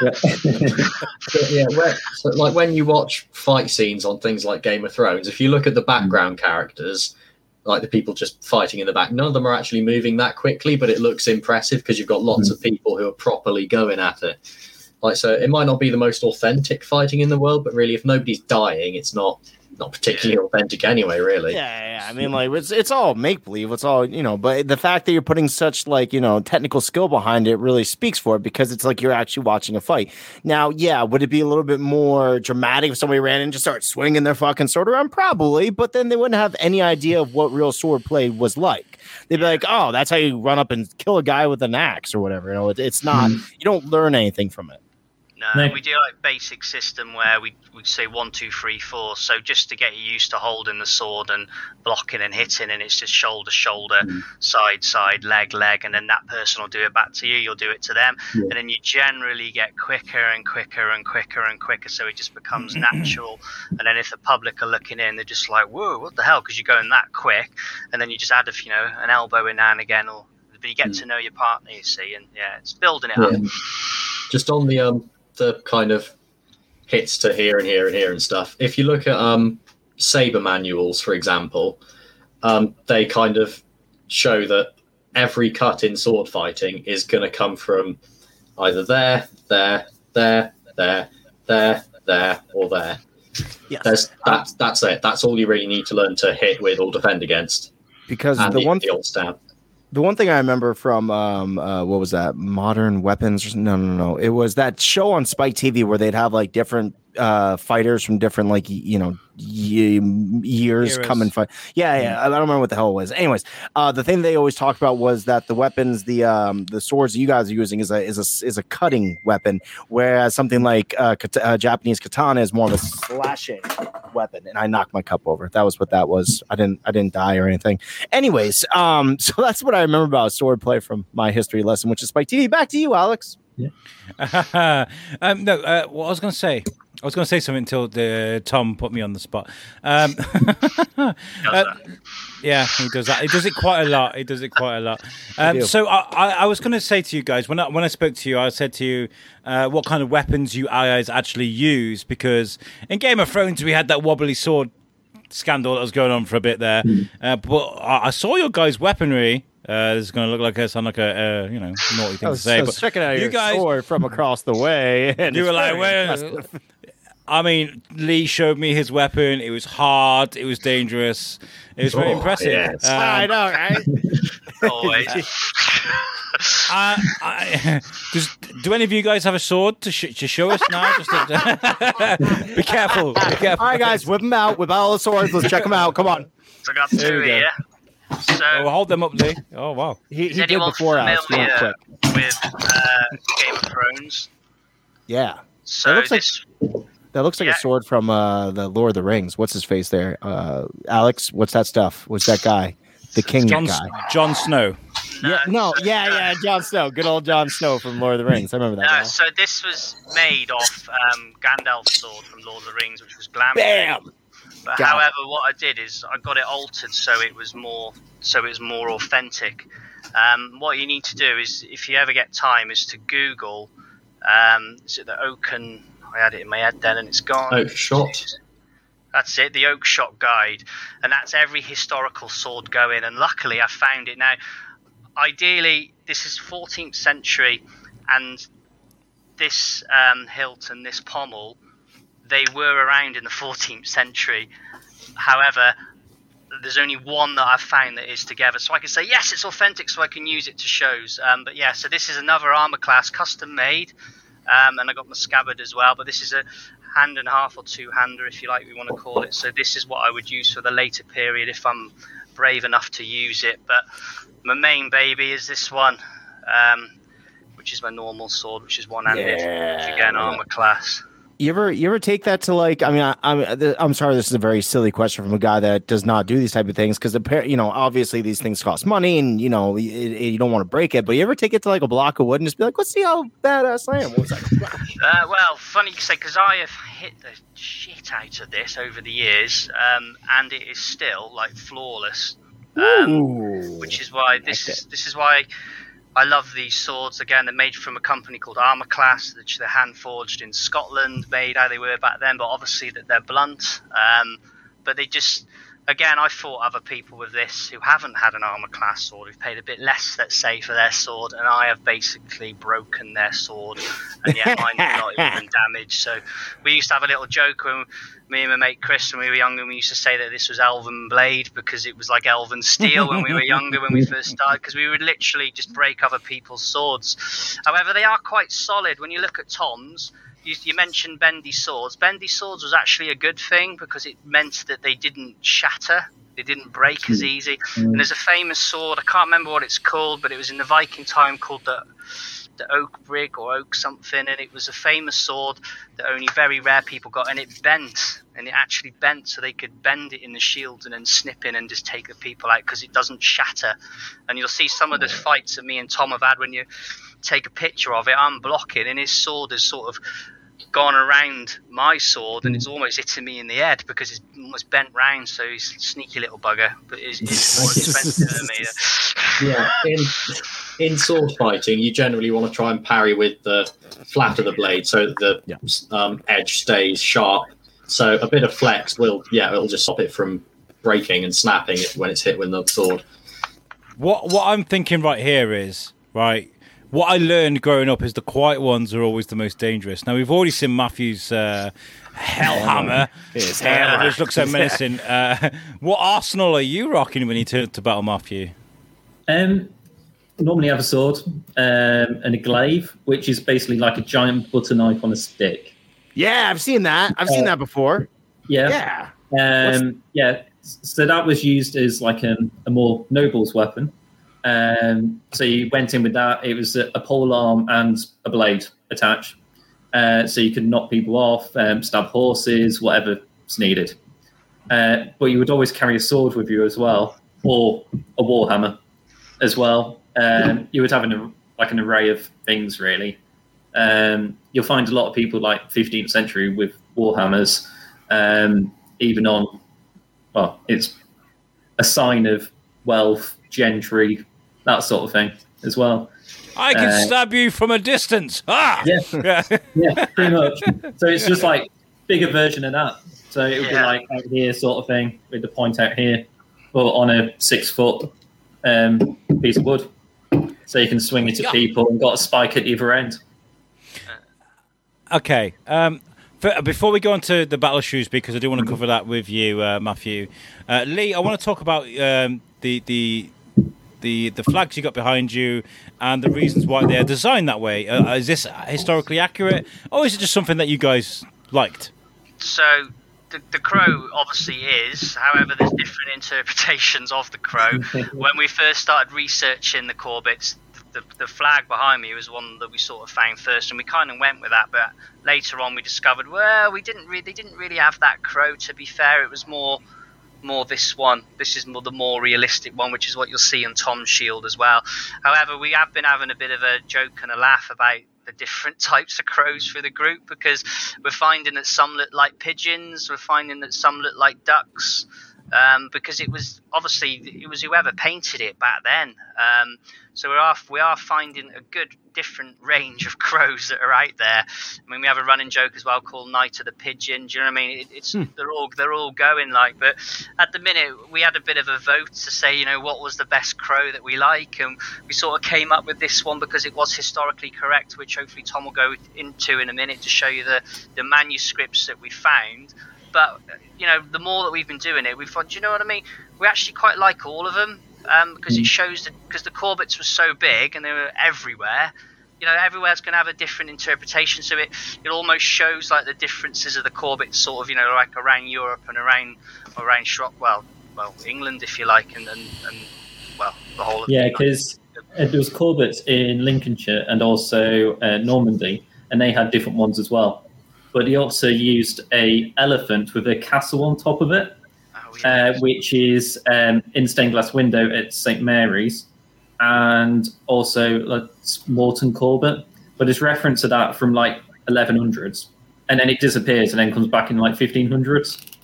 But yeah, where, so like when you watch fight scenes on things like Game of Thrones, if you look at the background characters, like the people just fighting in the back, none of them are actually moving that quickly, but it looks impressive because you've got lots of people who are properly going at it. Like so, it might not be the most authentic fighting in the world, but really, if nobody's dying, it's not not particularly authentic anyway. Really, Yeah, yeah. I mean, like it's it's all make believe. It's all you know. But the fact that you're putting such like you know technical skill behind it really speaks for it because it's like you're actually watching a fight. Now, yeah, would it be a little bit more dramatic if somebody ran in and just started swinging their fucking sword around? Probably, but then they wouldn't have any idea of what real sword play was like. They'd be like, "Oh, that's how you run up and kill a guy with an axe or whatever." You know, it, it's not. Hmm. You don't learn anything from it. No, No. we do like basic system where we would say one, two, three, four. So just to get you used to holding the sword and blocking and hitting, and it's just shoulder, shoulder, side, side, leg, leg, and then that person will do it back to you. You'll do it to them, Yeah. and then you generally get quicker and quicker and quicker and quicker. So it just becomes (clears throat) natural. And then if the public are looking in, they're just like, "Whoa, what the hell?" Because you're going that quick, and then you just add a you know an elbow in now and again, or but you get to know your partner, you see, and yeah, it's building it up. Just on the um the kind of hits to here and here and here and stuff. If you look at um saber manuals, for example, um, they kind of show that every cut in sword fighting is going to come from either there, there, there, there, there, there, or there. Yes. There's that's that's it. That's all you really need to learn to hit with or defend against. Because the the, one the old stab. The one thing I remember from um uh, what was that modern weapons? No, no, no. It was that show on Spike TV where they'd have like different uh fighters from different like you know years Eras. come and fight. Yeah, yeah. I don't remember what the hell it was. Anyways, uh, the thing they always talked about was that the weapons, the um the swords that you guys are using is a is a is a cutting weapon, whereas something like uh, kat- uh Japanese katana is more of a slashing weapon. And I knocked my cup over. That was what that was. I didn't I didn't die or anything. Anyways, um, (laughs) so that's what I remember about sword play from my history lesson, which is Spike TV. Back to you, Alex. (laughs) um, no, uh, what I was going to say. I was going to say something until the, Tom put me on the spot. Um, (laughs) uh, yeah, he does that. He does it quite a lot. He does it quite a lot. (laughs) Um, so I, I, I was going to say to you guys when I, when I spoke to you, I said to you uh, what kind of weapons you guys actually use because in Game of Thrones we had that wobbly sword scandal that was going on for a bit there. Uh, but I, I saw your guys' weaponry. Uh, this is going to look like a sound like a uh, you know naughty thing to say, but checking out you guys sword from across the way. And you were like, impressive. I mean, Lee showed me his weapon. It was hard. It was dangerous. It was very Oh, impressive. yes. Um, I know, right? (laughs) Always. (laughs) I, I, does, do any of you guys have a sword to, sh- to show us now? Just to, (laughs) be careful. Be careful. All right, guys, whip them out. Whip out all the swords. Let's check them out. Come on. So I got two we go. here. So Oh, hold them up, Lee. Oh wow. He, he did before Alex. Real quick. with uh, Game of Thrones? Yeah. So looks like- this That looks like Yeah. a sword from uh, the Lord of the Rings. What's his face there? Uh, Alex, what's that stuff? What's that guy? The king John, guy. Jon Snow. Yeah, no, yeah, yeah, Jon Snow. Good old Jon Snow from Lord of the Rings. I remember that. No, guy. so this was made off um, Gandalf's sword from Lord of the Rings, which was Glam. Bam! But Got it. however, what I did is I got it altered so it was more so it was more authentic. Um, what you need to do is, if you ever get time, is to Google. Um, is it the Oaken? I had it in my head then, and it's gone. Oakeshott. That's it, the Oakeshott Guide, and that's every historical sword going. And luckily, I found it now. Ideally, this is 14th century, and this um, hilt and this pommel, they were around in the 14th century. However, there's only one that I've found that is together, so I can say yes, it's authentic, so I can use it to shows. Um, but yeah, so this is another armor class, custom made, um, and I got my scabbard as well. But this is a hand and a half or two hander, if you like, we want to call it. So this is what I would use for the later period if I'm brave enough to use it. But my main baby is this one, um, which is my normal sword, which is one handed. Yeah. Again, armor class. You ever you ever take that to like? I mean, I, I'm I'm sorry, this is a very silly question from a guy that does not do these type of things because the you know obviously these things cost money and you know you, you don't want to break it. But you ever take it to like a block of wood and just be like, let's see how badass I am? Was that? (laughs) Uh, well, funny you say because I have hit the shit out of this over the years, um, and it is still like flawless. Um, which is why this like this is why I love these swords. Again, they're made from a company called Armour Class, which they're hand forged in Scotland, made how they were back then, but obviously that they're blunt. Um, but they just again, I fought other people with this who haven't had an armor class sword, who've paid a bit less, let's say, for their sword, and I have basically broken their sword, and yet mine's (laughs) not even damaged. So we used to have a little joke when me and my mate Chris, when we were younger, we used to say that this was Elven Blade because it was like Elven Steel when we were younger, when we (laughs) first started, because we would literally just break other people's swords. However, they are quite solid. When you look at Tom's, you, you mentioned bendy swords. Bendy swords was actually a good thing because it meant that they didn't shatter. They didn't break as hmm. easy. Hmm. And there's a famous sword. I can't remember what it's called, but it was in the Viking time called the the oak brig or oak something, and it was a famous sword that only very rare people got, and it bent, and it actually bent, so they could bend it in the shield and then snip in and just take the people out because it doesn't shatter. And you'll see some of the fights that me and Tom have had when you take a picture of it. I'm blocking, and his sword has sort of gone around my sword and it's almost hitting me in the head because it's almost bent round so he's a sneaky little bugger but he's, he's (laughs) more expensive than me (laughs) yeah, in in sword fighting, you generally want to try and parry with the flat of the blade so that the Yeah. um, edge stays sharp. So a bit of flex will, yeah, it'll just stop it from breaking and snapping it when it's hit with the sword. What what I'm thinking right here is right. What I learned growing up is the quiet ones are always the most dangerous. Now we've already seen Matthew's uh, Hellhammer, (laughs) His uh, hammer. which looks (laughs) so menacing. Uh, what arsenal are you rocking when you turn to battle, Matthew? Um, normally have a sword um, and a glaive, which is basically like a giant butter knife on a stick. Yeah, I've seen that. I've seen that before. Yeah. Yeah. Um, yeah. So that was used as like a, a more noble's weapon. Um, so you went in with that. It was a, pole arm and a blade attached. Uh, so you could knock people off, um, stab horses, whatever's needed. Uh, but you would always carry a sword with you as well, or a warhammer as well. Um, you would have an, like an array of things really. Um, you'll find a lot of people like 15th century with warhammers, um, even on well, it's a sign of wealth, gentry, that sort of thing as well. I can Uh, stab you from a distance. Ah! Yeah, Yeah. yeah, pretty much. So it's just like bigger version of that. So it would be like out here, sort of thing, with the point out here, or on a six foot um, piece of wood. So you can swing it at Yeah. people and got a spike at either end. Okay. Um, for, before we go on to the battle shoes, because I do want to cover that with you, uh, Matthew. Uh, Lee, I want to talk about um, the the the the flags you got behind you and the reasons why they are designed that way. Uh, is this historically accurate, or is it just something that you guys liked? So the, the crow obviously is. However, there's different (laughs) interpretations of the crow. when we first started researching the Corbets, the, the flag behind me was one that we sort of found first, and we kind of went with that. But later on, we discovered well, we didn't really, they didn't really have that crow. To be fair, it was more. More this one. This is more the more realistic one, which is what you'll see on Tom's shield as well. However, we have been having a bit of a joke and a laugh about the different (laughs) types of crows for the group because we're finding that some look like pigeons, we're finding that some look like ducks. Um, because it was obviously it was whoever painted it back then. Um, so we are we are finding a good different range of (laughs) crows that are out there. I mean, we have a running joke as well called Night of the Pigeon. Do you know what I mean? It, it's hmm. they're all they're all going like, but at the minute we had a bit of a vote to say, you know, what was the best crow that we like, and we sort of came up with this one because it was historically correct, which hopefully Tom will go into in a minute to show you the the manuscripts that we found. but you know, the more that we've been doing it, we've thought, do you know what I mean? We actually quite like all of them um, because it shows that because the Corbets were so big and they were everywhere. You know, everywhere's going to have a different interpretation, so it it almost shows like the differences of the Corbets, sort of, you know, like around Europe and around around Shrock, well, well, England, if you like, and and, and well, the whole of Yeah, because there was Corbet in Lincolnshire and also uh, Normandy, and they had different ones as well. But he also used a elephant with a castle on top of it. Uh, which is um, in stained glass window at St Mary's, and also uh, Moreton Corbet. But it's reference to that from like 1100s, and then it disappears and then comes back in like 1500s.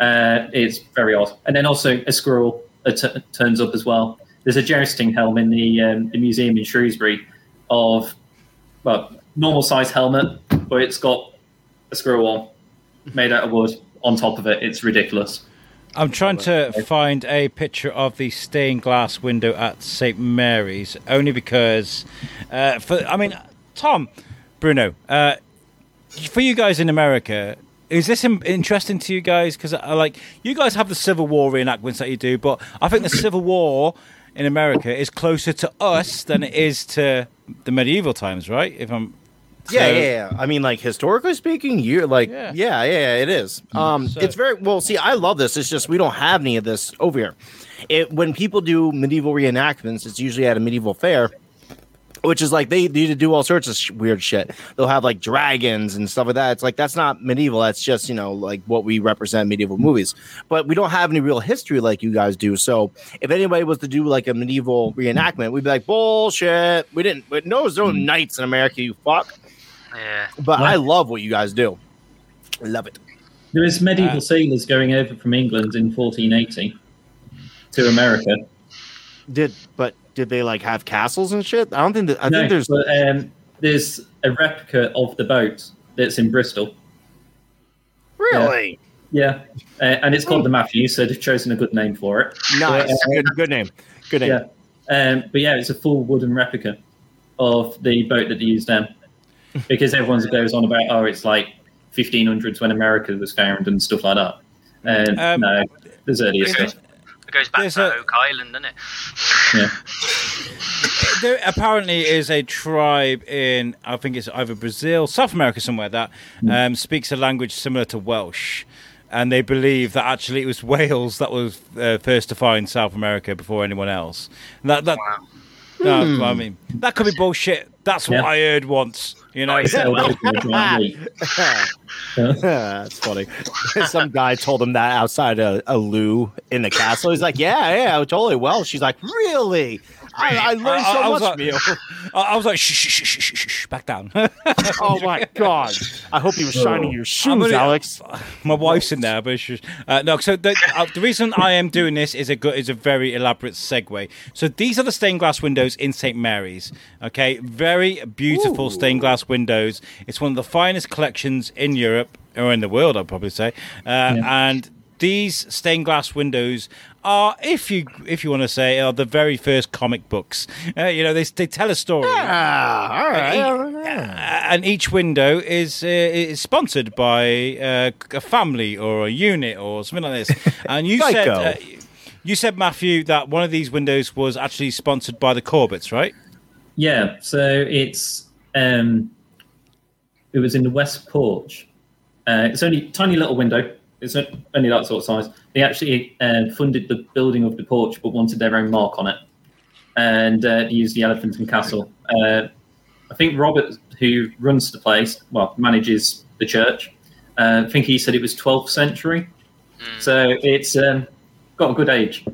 Uh, it's very odd. And then also a squirrel t- turns up as well. There's a jousting helm in the um, the museum in Shrewsbury of well normal size helmet, but it's got a squirrel on made out of wood on top of it. It's ridiculous. I'm trying to find a picture of the stained glass window at St Mary's, only because, uh, for I mean, Tom, Bruno, uh, for you guys in America, is this interesting to you guys? Because uh, like you guys have the Civil War reenactments that you do, but I think the Civil War in America is closer to us than it is to the medieval times, right? If I'm Yeah, so- yeah, yeah. I mean, like historically speaking, you're like, Yeah. yeah, yeah, it is. Mm-hmm. Um, So- it's very well. See, I love this. It's just we don't have any of this over here. It when people do medieval reenactments, it's usually at a medieval fair, which is like they need to do all sorts of sh- weird shit. They'll have like dragons and stuff like that. It's like that's not medieval. That's just you know like what we represent medieval mm-hmm. movies. But we don't have any real history like you guys do. So if anybody was to do like a medieval reenactment, we'd be like bullshit. We didn't. But no, there's no mm-hmm. knights in America. You fuck. Yeah. But I love what you guys do. I love it. There is medieval Uh, sailors going over from England in 1480 to America. Did but did they like have castles and shit? I don't think that. I no, think there's. but, um, there's a replica of the boat that's in Bristol. really Yeah, uh, and it's called the Matthew, so they've chosen a good name for it. nice. Uh, good, good name. Good name. Yeah, um, but yeah, it's a full wooden replica of the boat that they used then, because everyone goes on about oh, it's like 1500s when America was found and stuff like that. And Um, no, there's earlier stuff. It goes back There's to a- Oak Island, doesn't it? Yeah. (laughs) there apparently is a tribe in I think it's either Brazil, South America somewhere that um, speaks a language similar to Welsh, and they believe that actually it was (laughs) Wales that was uh, first to find South America before anyone else. That that Wow. no, I mean that could be bullshit. That's what Yeah. I heard once. You know, Oh, yeah. Sailed over the Atlantic. That's funny. (laughs) Some guy told him that outside a, a loo in the castle. He's like, "Yeah, yeah, totally." Well, she's like, "Really? I, I learned I- so I was much like- from. (laughs) I, I was like, shh, shh, shh, shh, shh, shh, back down. (laughs) oh my god! I hope he was shining your shoes, gonna- Alex. (laughs) My wife's in there, but she's, uh, no. So the, uh, the reason I am doing this is a good, is a very elaborate segue. So these are the stained glass windows in St Mary's. Okay, very beautiful stained glass windows. It's one of the finest collections in Europe or in the world, I'd probably say. Uh, And these stained glass windows are, if you if you want to say, are the very first comic books. Uh, you know, they they tell a story. Ah, all right. all right. Uh, and each window is uh, is sponsored by uh, a family or a unit or something like this. (laughs) And you said uh, you said Matthew that one of these windows was actually sponsored by the Corbets, right? Yeah, so it's um, it was in the west porch. Uh, it's only tiny little window. It's not- only that sort of size. They actually uh, funded the building of the porch, but wanted their own mark on it, and uh, used the Elephant and Castle. Uh, I think Robert, who runs the place, well, manages the church. Uh, I think he said it was 12th century, so it's um, got a good age.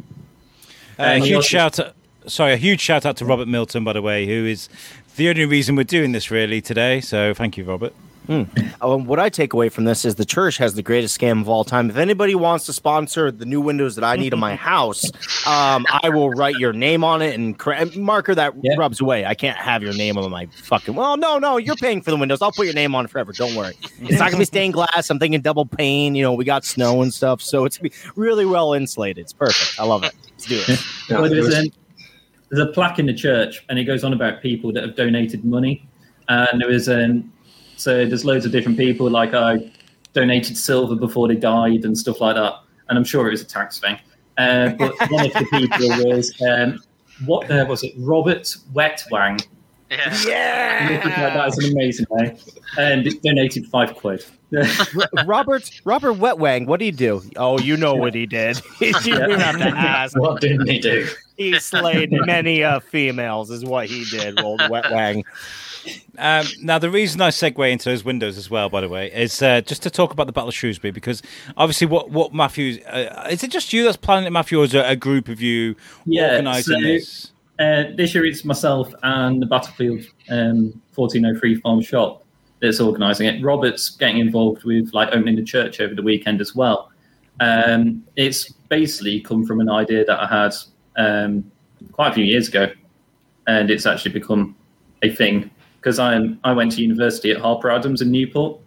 Uh, huge also- shout out, sorry, a huge shout out to Robert Milton, by the way, who is the only reason we're doing this really today. So thank you, Robert. Um, what I take away from this is the church has the greatest scam of all time. If anybody wants to sponsor the new windows that I need in my (laughs) house, um, I will write your name on it and cra- marker that Yeah. rubs away. I can't have your name on my fucking. Well, no, no, you're paying for the windows. I'll put your name on it forever. Don't worry. It's not gonna be stained glass. I'm thinking double pane. You know, we got snow and stuff, so it's gonna be really well insulated. It's perfect. I love it. Let's do it. Yeah, (laughs) well, there's, was- a, there's a plaque in the church, and it goes on about people that have donated money. And there was um, so there's loads of different people like I donated silver before they died and stuff like that. And I'm sure it was a tax thing. Uh, but (laughs) one of the people was um, what uh, was it? Robert Wetwang. Yeah. (laughs) Yeah. that is an amazing name. And it donated five quid. (laughs) Robert Robert Wetwang, what did he do? Oh, you know what he did. you don't have to ask. What didn't he do? He slayed many uh, females, is what he did. Old Wetwang. Um, now, the reason I segue into those windows as well, by the way, is uh, just to talk about the Battle of Shrewsbury because obviously, what what Matthew uh, is it just you that's planning it, Matthew, or is it a group of you Yeah, organising so- this? Uh, this year it's myself and the Battlefield um, 1403 Farm Shop that's organising it. Robert's getting involved with like opening the church over the weekend as well. Um, it's basically come from an idea that I had um, quite a few years ago, and it's actually become a thing because I I went to university at Harper Adams in Newport,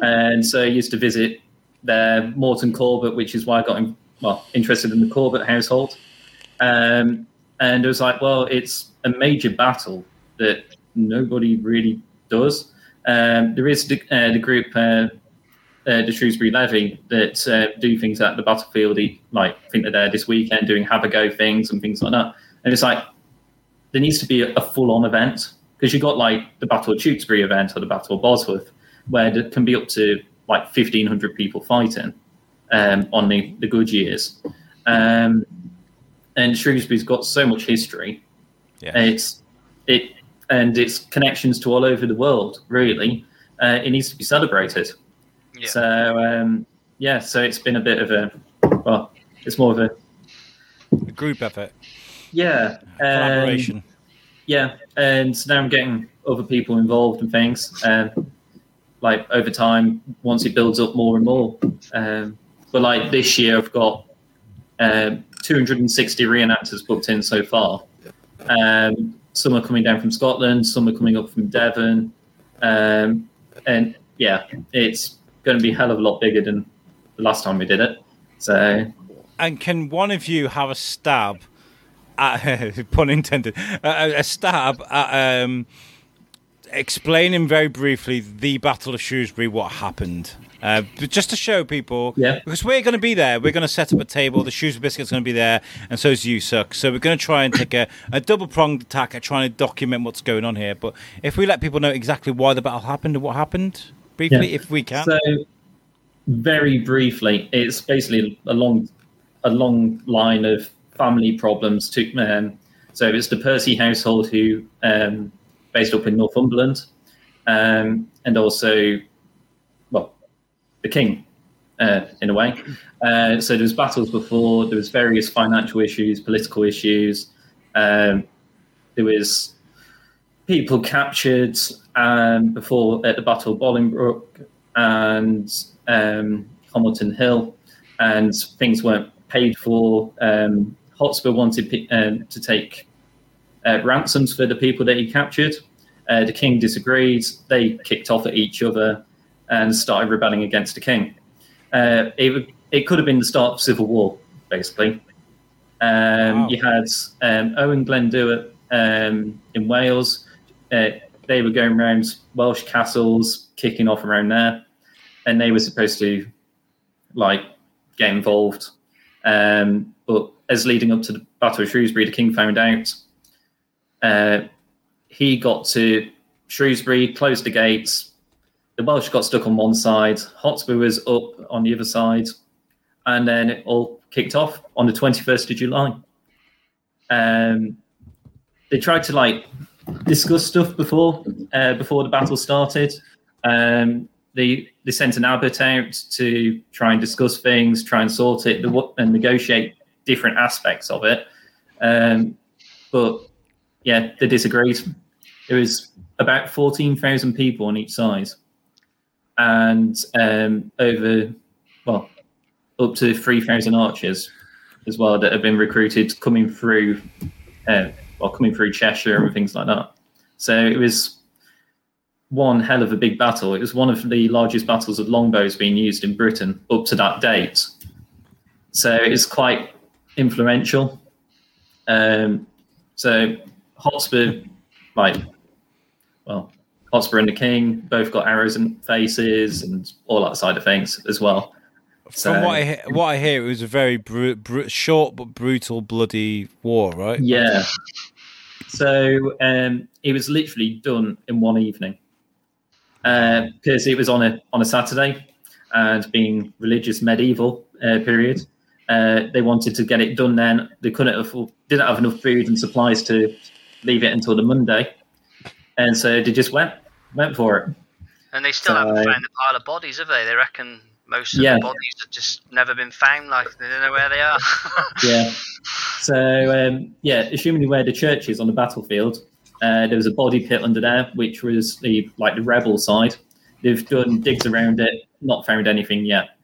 and so I used to visit their Moreton Corbet, which is why I got in, well interested in the Corbet household. Um, and it was like, well, it's a major battle that nobody really does. Um, there is the, uh, the group, uh, uh, the Shrewsbury Levy, that uh, do things at the battlefield. Like, I think they're there this weekend doing have a go things and things like that. And it's like, there needs to be a, a full on event because you've got like the Battle of Tewkesbury event or the Battle of Bosworth, where there can be up to like 1,500 people fighting um, on the, the good years. Um, and Shrewsbury's got so much history. Yeah. It's it and its connections to all over the world. Really, uh, it needs to be celebrated. Yeah. So um, yeah, so it's been a bit of a well, it's more of a A group effort, yeah um, collaboration. Yeah, and so now I'm getting other people involved and things. Um, like over time, once it builds up more and more. Um, but like this year, I've got um, 260 reenactors booked in so far. Um, some are coming down from Scotland, some are coming up from Devon, um, and yeah, it's going to be a hell of a lot bigger than the last time we did it. So And can one of you have a stab at (laughs) pun intended a, a stab at um, explaining very briefly the Battle of Shrewsbury, what happened? Uh, but just to show people, Yeah. because we're going to be there. We're going to set up a table. The Shrewsbury Biscuit's going to be there, and so is you, Suck. So we're going to try and take a, a double pronged attack at trying to document what's going on here. But if we let people know exactly why the battle happened and what happened briefly, Yeah. if we can. So, very briefly, it's basically a long, a long line of family problems. To um, so it's the Percy household who um, based up in Northumberland, um, and also, well, the king, uh, in a way. Uh, so there was battles before. There was various financial issues, political issues. Um, there was people captured um, before at the Battle of Bolingbroke and um, Homildon Hill, and things weren't paid for. Um, Hotspur wanted um, to take uh, ransoms for the people that he captured. Uh, the king disagreed. They kicked off at each other and started rebelling against the king. Uh, it, would- it could have been the start of civil war, basically. Um, Wow. You had um, Owen Glendower um, in Wales. Uh, they were going around Welsh castles, kicking off around there, and they were supposed to like get involved. Um, but as leading up to the Battle of Shrewsbury, the king found out. Uh, he got to Shrewsbury, closed the gates. The Welsh got stuck on one side. Hotspur was up on the other side, and then it all kicked off on the twenty first of July. Um, they tried to like discuss stuff before uh, before the battle started. Um, they they sent an abbot out to try and discuss things, try and sort it, the- and negotiate different aspects of it. Um, but yeah, they disagreed. There was about fourteen thousand people on each side, and um, over well up to three thousand archers as well that have been recruited coming through, uh, well coming through Cheshire and things like that. So it was one hell of a big battle. It was one of the largest battles of longbows being used in Britain up to that date. So it's quite influential. Um, so Hotspur, like, well, Hotspur and the King both got arrows in faces and all that side of things as well. So, From what I he- what I hear, it was a very bru- bru- short but brutal, bloody war, right? yeah. So um, it was literally done in one evening because it was on a on a Saturday, and being religious medieval uh, period, uh, they wanted to get it done. Then they couldn't afford, didn't have enough food and supplies to leave it until the Monday, and so they just went went for it. And they still So- haven't found the pile of bodies, have they? They reckon most of Yeah. the bodies have just never been found. Like they don't know where they are. (laughs) yeah. So um, yeah, assuming where the church is on the battlefield, uh, there was a body pit under there, which was the like the rebel side. They've done digs around it, not found anything yet.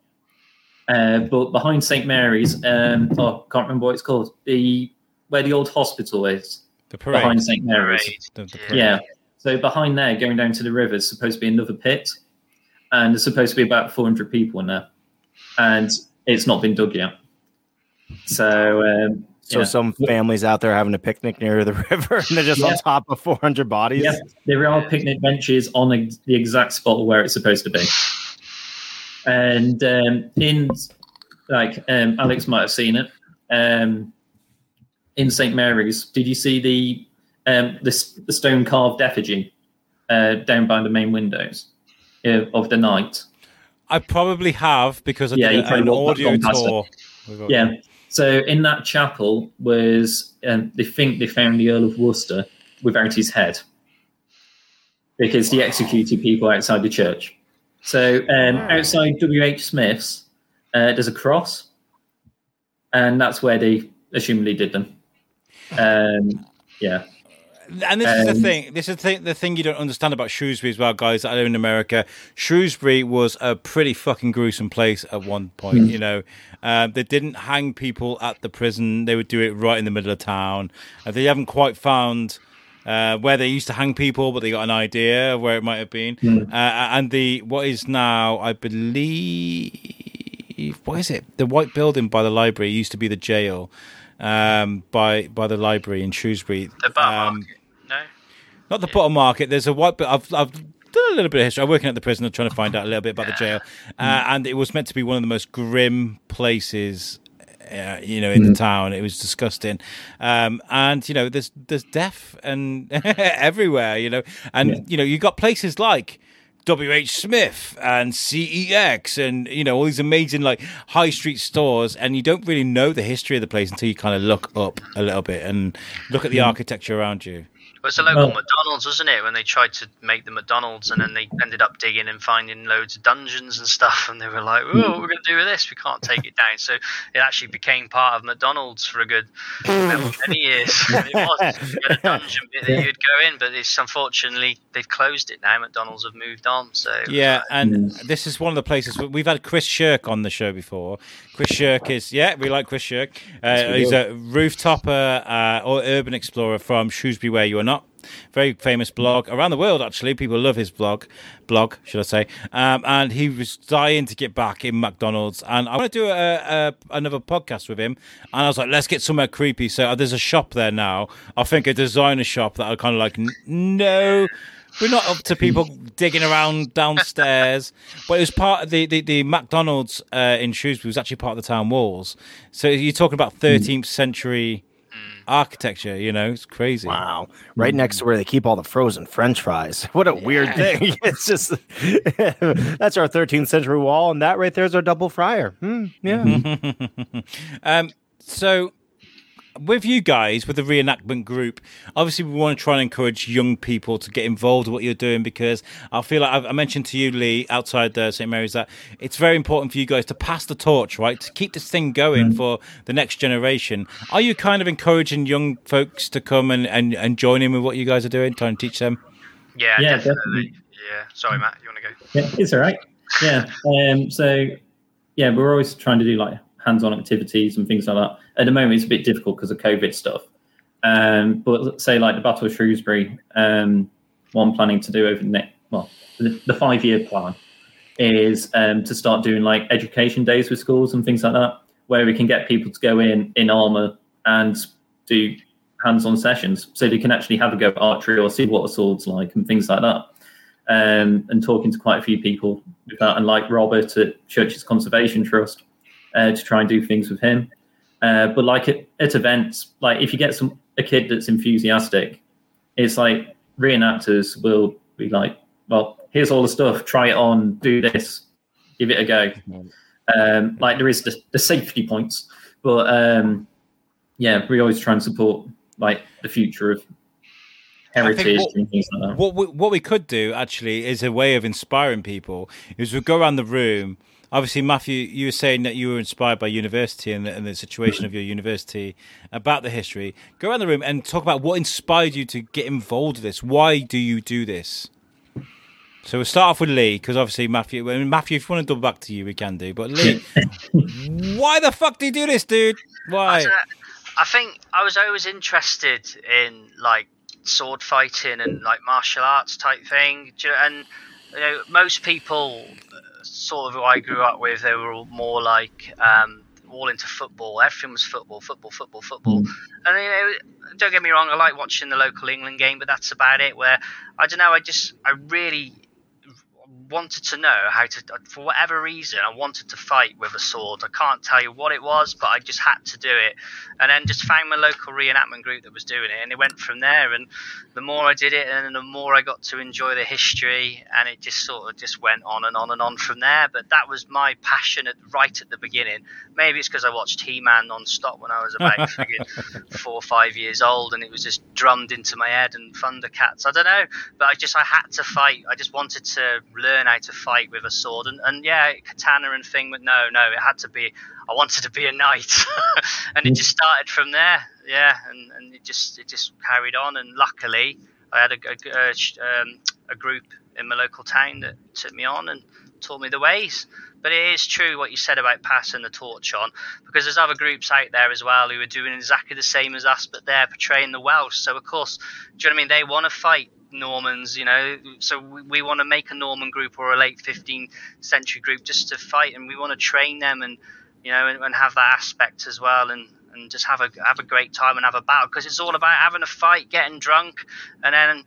Uh, but behind St Mary's, um, oh, can't remember what it's called. The where the old hospital is The parade. behind St Mary's. The- the Yeah. parade. Yeah. So behind there, going down to the river, is supposed to be another pit, and there's supposed to be about 400 people in there, and it's not been dug yet. So, um, So yeah. some families out there having a picnic near the (laughs) river, and they're just Yeah. on top of 400 bodies. yeah, there are picnic benches on the exact spot where it's supposed to be, and um, in like um, Alex might have seen it um, in St Mary's. Did you see the um, the, the stone carved effigy uh, down by the main windows uh, of the knight? I probably have because I Yeah, did an audio tour. Yeah. So in that chapel was, um, they think they found the Earl of Worcester without his head because he executed people outside the church. So um, outside W.H. Smith's, uh, there's a cross, and that's where they assumably did them. Um, yeah. And this is the Um, thing. This is the thing, the thing you don't understand about Shrewsbury as well, guys that live in America. Shrewsbury was a pretty fucking gruesome place at one point. Hmm. You know, uh, they didn't hang people at the prison; they would do it right in the middle of town. Uh, they haven't quite found. Uh, where they used to hang people, but they got an idea of where it might have been. Hmm. Uh, and the what is now, I believe, what is it? The white building by the library used to be the jail. Um, by by the library in Shrewsbury. the bar Um, market. No. not the bottom market. There's a white. I've I've done a little bit of history. I'm working at the prison, and trying to find out a little bit about the jail, uh, and it was meant to be one of the most grim places. Uh, you know, in the town, it was disgusting, um, and you know, there's there's death and (laughs) everywhere. You know, and Yeah. you know, you got places like WH Smith and CEX and you know all these amazing like high street stores and you don't really know the history of the place until you kind of look up a little bit and look at the architecture around you. It was a local Well- McDonald's, wasn't it? When they tried to make the McDonald's, and then they ended up digging and finding loads of dungeons and stuff, (laughs) and they were like, "Oh, what we're going to do with this? We can't take it down." So it actually became part of McDonald's for a good many years. (laughs) it was you had a (laughs) dungeon bit that you'd go in, but it's unfortunately they've closed it now. McDonald's have moved on. So Yeah, and Mm. this is one of the places we've had Chris Shirk on the show before. Chris Shirk is yeah, we like Chris Shirk. Uh, we he's a rooftopper uh, or urban explorer from Shrewsbury, where you are not. Very famous blog around the world. Actually, people love his blog. Blog, should I say? Um, and he was dying to get back in McDonald's, and I want to do a, a, another podcast with him. And I was like, let's get somewhere creepy. So uh, there's a shop there now. I think a designer shop that I kind of like. "N- No, we're not up to people digging around downstairs. But it was part of the, the, the McDonald's uh, in Shrewsbury was actually part of the town walls. So you're talking about 13th century architecture, you know, it's crazy. Wow. Right next to where they keep all the frozen French fries. (laughs) What a weird thing. (laughs) It's just (laughs) that's our 13th century wall, and that right there is our double fryer. Hmm, yeah. Um, so with you guys, with the reenactment group, obviously we want to try and encourage young people to get involved in what you're doing because I feel like I've, I mentioned to you, Lee, outside uh, St Mary's, that it's very important for you guys to pass the torch, right, to keep this thing going for the next generation. Are you kind of encouraging young folks to come and, and, and join in with what you guys are doing, trying to teach them? yeah, Yeah, definitely. definitely. Yeah. Sorry, Matt. You want to go? Yeah, it's all right. Yeah. Um, so, yeah, we're always trying to do like hands-on activities and things like that. At the moment, it's a bit difficult because of COVID stuff. Um, but say like the Battle of Shrewsbury, um, what I'm planning to do over the next, well, the, the five-year plan is um, to start doing like education days with schools and things like that, where we can get people to go in in armor and do hands-on sessions, so they can actually have a go at archery or see what a sword's like and things like that. um, and talking to quite a few people that, and like Robert at Churches Conservation Trust uh, to try and do things with him. Uh, but like at, at events, like if you get some a kid that's enthusiastic, it's like reenactors will be like, well, here's all the stuff, try it on, do this, give it a go. Um, like there is the, the safety points, but um, yeah, we always try and support like the future of heritage what- and things like that. What we, what we could do actually is a way of inspiring people. Is we go around the room. Obviously, Matthew, you were saying that you were inspired by university and the, and the situation of your university about the history. Go around the room and talk about what inspired you to get involved with this. Why do you do this? So we'll start off with Lee because obviously Matthew. I mean, Matthew, if you want to double back to you, we can do. But Lee, (laughs) why the fuck do you do this, dude? Why? I think I was always interested in like sword fighting and like martial arts type thing. Do you know, and you know, most people, sort of who I grew up with, they were all more like um, all into football. Everything was football, football, football, football. And you know, don't get me wrong, I like watching the local England game, but that's about it. Where I don't know, I just I really wanted to know how to, for whatever reason, I wanted to fight with a sword. I can't tell you what it was, but I just had to do it. And then just found my local reenactment group that was doing it, and it went from there. And the more I did it, and the more I got to enjoy the history, and it just sort of just went on and on and on from there. But that was my passion at, right at the beginning. Maybe it's because I watched He-Man non-stop when I was about (laughs) four or five years old, and it was just drummed into my head. And Thundercats, I don't know, but I just I had to fight. I just wanted to learn how to fight with a sword, and, and yeah, katana and thing. But no, no, it had to be. I wanted to be a knight, (laughs) and it just started from there. Yeah, and, and it just it just carried on, and luckily I had a, a, a, um, a group in my local town that took me on and taught me the ways. But it is true what you said about passing the torch on, because there's other groups out there as well who are doing exactly the same as us, but they're portraying the Welsh. So of course, do you know what I mean? They want to fight Normans, you know. So we, we want to make a Norman group or a late 15th century group just to fight, and we want to train them and you know and, and have that aspect as well, and and just have a have a great time and have a battle because it's all about having a fight, getting drunk, and then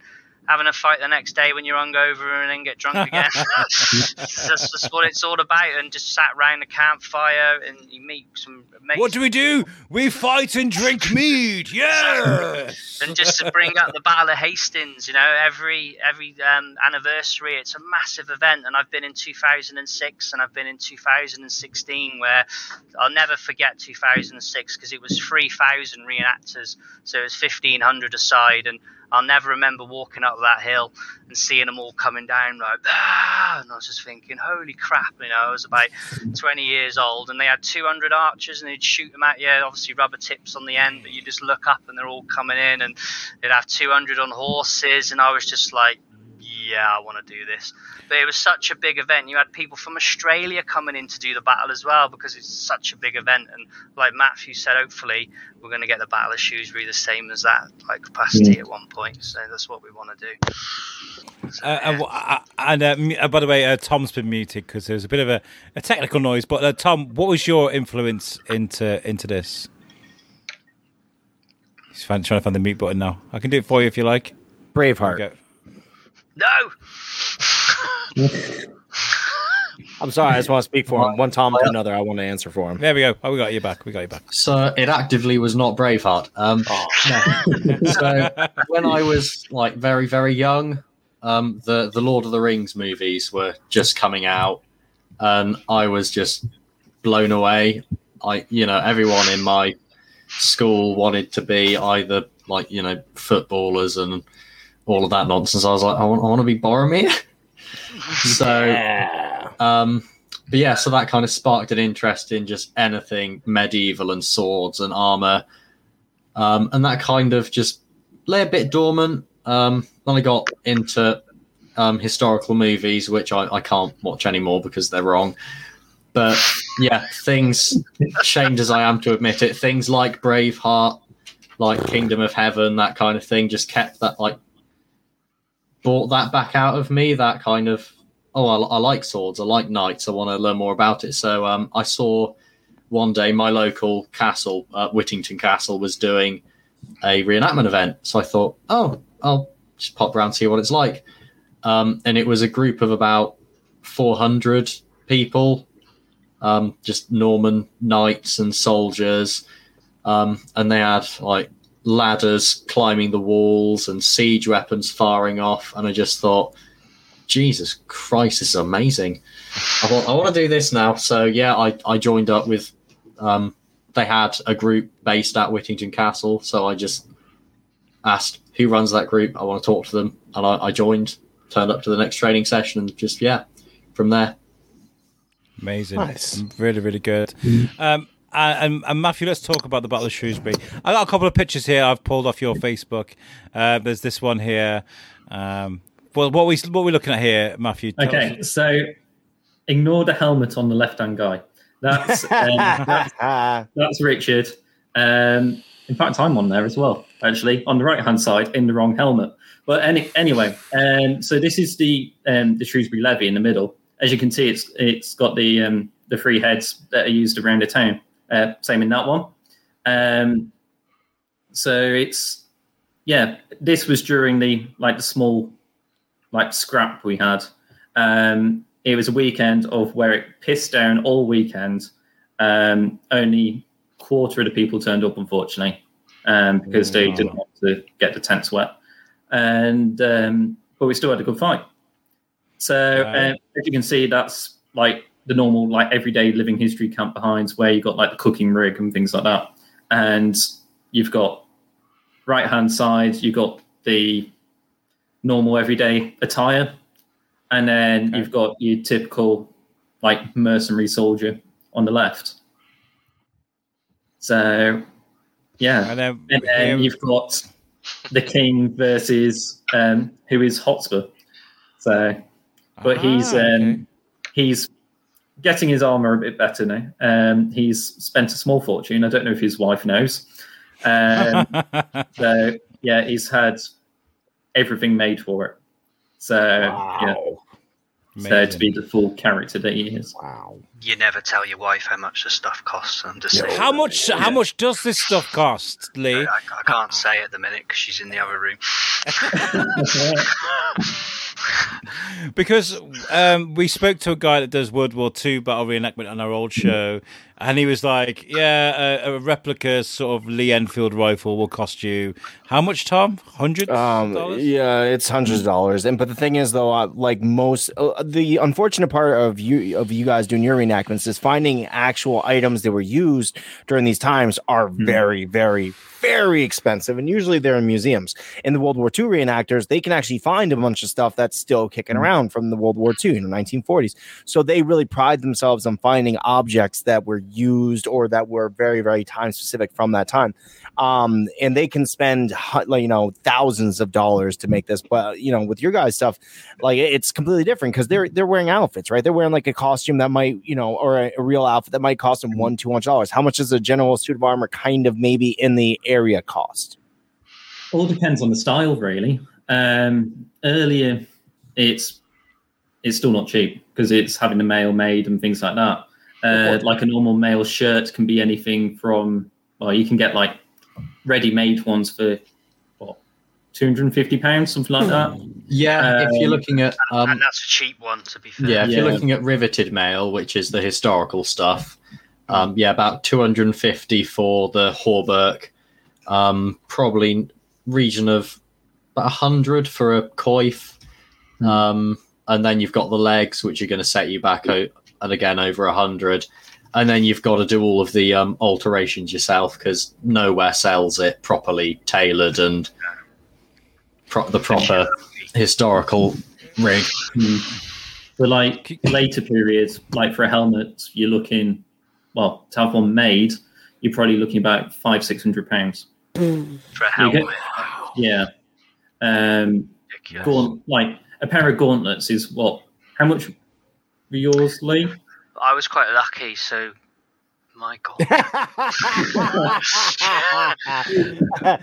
having a fight the next day when you're hungover and then get drunk again. (laughs) that's, that's what it's all about. And just sat round the campfire and you meet some mates. What do we do? We fight and drink mead. Yeah. (laughs) and just to bring up the Battle of Hastings, you know, every every um, anniversary, it's a massive event, and I've been in 2006 and I've been in 2016, where I'll never forget 2006 because it was 3,000 reenactors, so it was 1,500 aside, and I'll never remember walking up that hill and seeing them all coming down like, ah, and I was just thinking, holy crap, you know, I was about 20 years old, and they had 200 archers, and they'd shoot them at you, obviously rubber tips on the end, but you just look up and they're all coming in, and they'd have 200 on horses, and I was just like, yeah, I want to do this. But it was such a big event. You had people from Australia coming in to do the battle as well because it's such a big event. And like Matthew said, hopefully we're going to get the Battle of Shrewsbury the same as that, like capacity at one point. So that's what we want to do. So, Uh, yeah. and uh, and uh, uh, by the way, uh, Tom's been muted because there's a bit of a, a technical noise. But uh, Tom, what was your influence into into this? He's trying to find the mute button now. I can do it for you if you like. Braveheart. Go. no! (laughs) I'm sorry, I just want to speak for him. One time to another, I want to answer for him. There we go. Oh, we got you back. We got you back. So it actively was not Braveheart. Um, no. (laughs) so when I was like very very young, um, the the Lord of the Rings movies were just coming out, and I was just blown away. I you know everyone in my school wanted to be either like you know footballers and all of that nonsense. I was like, I want, I want to be Boromir. (laughs) so um, but yeah, so that kind of sparked an interest in just anything medieval and swords and armor. Um, and that kind of just lay a bit dormant. Um, then I got into um, historical movies, which I, I can't watch anymore because they're wrong. But yeah, things, shamed as I am to admit it, things like Braveheart, like Kingdom of Heaven, that kind of thing, just kept that, like, brought that back out of me, that kind of oh, I, I like swords, I like knights, I want to learn more about it. So um, I saw one day my local castle, uh, Whittington Castle, was doing a reenactment event. So I thought, oh, I'll just pop around see what it's like. um, and it was a group of about 400 people, um, just Norman knights and soldiers, um, and they had like ladders climbing the walls and siege weapons firing off, and I just thought, Jesus Christ, this is amazing. I want, I want to do this now. So yeah, I, I joined up with. Um, they had a group based at Whittington Castle, so I just asked who runs that group. I want to talk to them, and I, I joined. Turned up to the next training session, and just yeah, from there. Amazing. Nice. Really, really good. Um, and, and Matthew, let's talk about the Battle of Shrewsbury. I got a couple of pictures here I've pulled off your Facebook. Uh, there's this one here. Um, well, what we what we looking at here, Matthew? Okay, us- so ignore the helmet on the left-hand guy. That's um, (laughs) that's, that's Richard. Um, in fact, I'm on there as well. Actually, on the right-hand side, in the wrong helmet. But any, anyway, um, so this is the um, the Shrewsbury levy in the middle. As you can see, it's it's got the um, the three heads that are used around the town. Uh, same in that one. Um, so it's yeah, this was during the like the small like scrap we had. Um, it was a weekend of where it pissed down all weekend. Um, only quarter of the people turned up, unfortunately, um, because they didn't want to get the tents wet. And um, but we still had a good fight. So Right. uh, as you can see, that's like the normal, like everyday living history camp behinds, where you've got like the cooking rig and things like that, and you've got right hand side, you've got the normal everyday attire, and then Okay. you've got your typical like mercenary soldier on the left. So, yeah, and then, and then you've got the king versus um, who is Hotspur. So, but he's Ah, okay. um, he's getting his armor a bit better now. Um, he's spent a small fortune. I don't know if his wife knows. Um, (laughs) so yeah, he's had everything made for it. So yeah, Wow. so to be the full character that he is. Wow. You never tell your wife how much the stuff costs. I'm just saying. How much? How much does this stuff cost, I, Lee? I, I can't say at the minute because she's in the other room. (laughs) (laughs) (laughs) Because um, we spoke to a guy that does World War II battle reenactment on our old show, and he was like, "Yeah, a, a replica sort of Lee Enfield rifle will cost you how much, Tom? Hundred Um, yeah, it's hundreds of dollars. And but the thing is, though, uh, like most, uh, the unfortunate part of you of you guys doing your reenactments is finding actual items that were used during these times are very, very, very expensive, and usually they're in museums. In the World War II reenactors, they can actually find a bunch of stuff that's still kicking around from the World War II in the 1940s. So they really pride themselves on finding objects that were used or that were very, very time specific from that time. Um and they can spend you know thousands of dollars to make this but you know with your guys stuff like it's completely different because they're they're wearing outfits right? They're wearing like a costume that might you know or a, a real outfit that might cost them one two hundred dollars. How much does a general suit of armor kind of maybe in the area cost? All depends on the style, really. Um, earlier, it's it's still not cheap because it's having the mail made and things like that. Uh, like a normal mail shirt can be anything from well, you can get like ready-made ones for what two hundred and fifty pounds, something like that. Yeah, if you're Um, looking at um, and that's a cheap one, to be fair. Yeah, if you're looking at riveted mail, which is the historical stuff, um, yeah, about 250 for the hauberk, um, probably region of about 100 for a coif. Um, and then you've got the legs, which are going to set you back out, and again over 100. And then you've got to do all of the um, alterations yourself because nowhere sells it properly tailored and pro- the proper historical rig. But like later periods, like for a helmet, you're looking well to have one made. You're probably looking about five six hundred pounds. For a helmet. get- Yeah. Um, gaunt, like a pair of gauntlets is what? How much were yours, Lee? I was quite lucky, so my God. (laughs)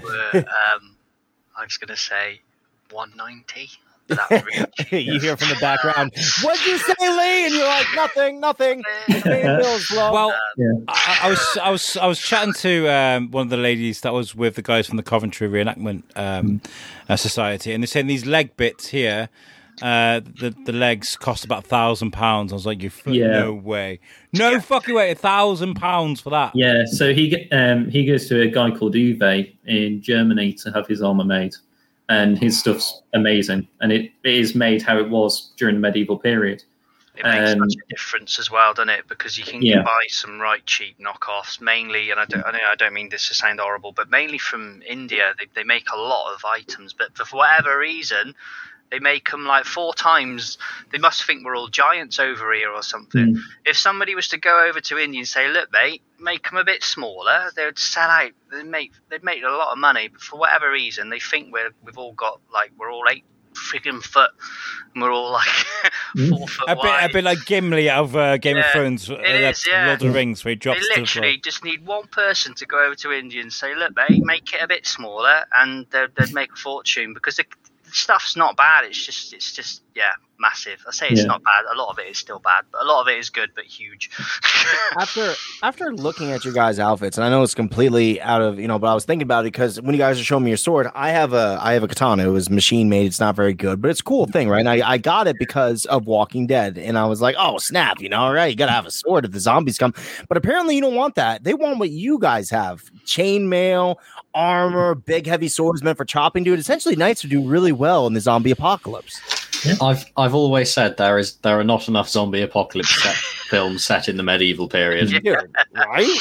were, um, I was going to say 190. That was really (laughs) cheap. you hear from the background what'd you say lee and you're like nothing nothing Paying bills, bro. Well, Uh, I, I was I was I was chatting to um, one of the ladies that was with the guys from the Coventry Reenactment um, uh, Society, and they're saying these leg bits here. Uh, the the legs cost about a thousand pounds. I was like, you f- Yeah. no way, no fucking way, a thousand pounds for that. Yeah, so he um, he goes to a guy called Uwe in Germany to have his armor made, and his stuff's amazing, and it, it is made how it was during the medieval period. It makes Um, such a difference as well, doesn't it? Because you can Yeah. buy some right cheap knockoffs, mainly, and I don't, I, know, I don't mean this to sound horrible, but mainly from India. They, they make a lot of items, but for whatever reason, they make them like four times. They must think we're all giants over here or something. Mm. If somebody was to go over to India and say, "Look, mate, make them a bit smaller," they would sell out. They make they'd make a lot of money, but for whatever reason, they think we're we've all got like we're all eight friggin' foot, and we're all like (laughs) four foot A bit, wide. a bit like Gimli of uh, Game of Yeah, Thrones, uh, it is, yeah. Lord of the Rings, where he They drops to the literally just need one person to go over to India and say, "Look, mate, make it a bit smaller," and they'd, they'd make a fortune because the, the stuff's not bad. It's just, it's just, yeah, massive. I say it's Yeah. not bad. A lot of it is still bad, but a lot of it is good, but huge. (laughs) after after looking at your guys' outfits, and I know it's completely out of you know, but I was thinking about it because when you guys are showing me your sword, I have a I have a katana. It was machine made. It's not very good, but it's a cool thing, right? And I, I got it because of Walking Dead, and I was like, oh snap, you know, all right, you gotta have a sword if the zombies come. But apparently, you don't want that. They want what you guys have: chainmail, armor, big heavy swords meant for chopping. Dude, essentially, knights would do really well in the zombie apocalypse. I've I've always said there is there are not enough zombie apocalypse set, (laughs) films set in the medieval period. Dude, right?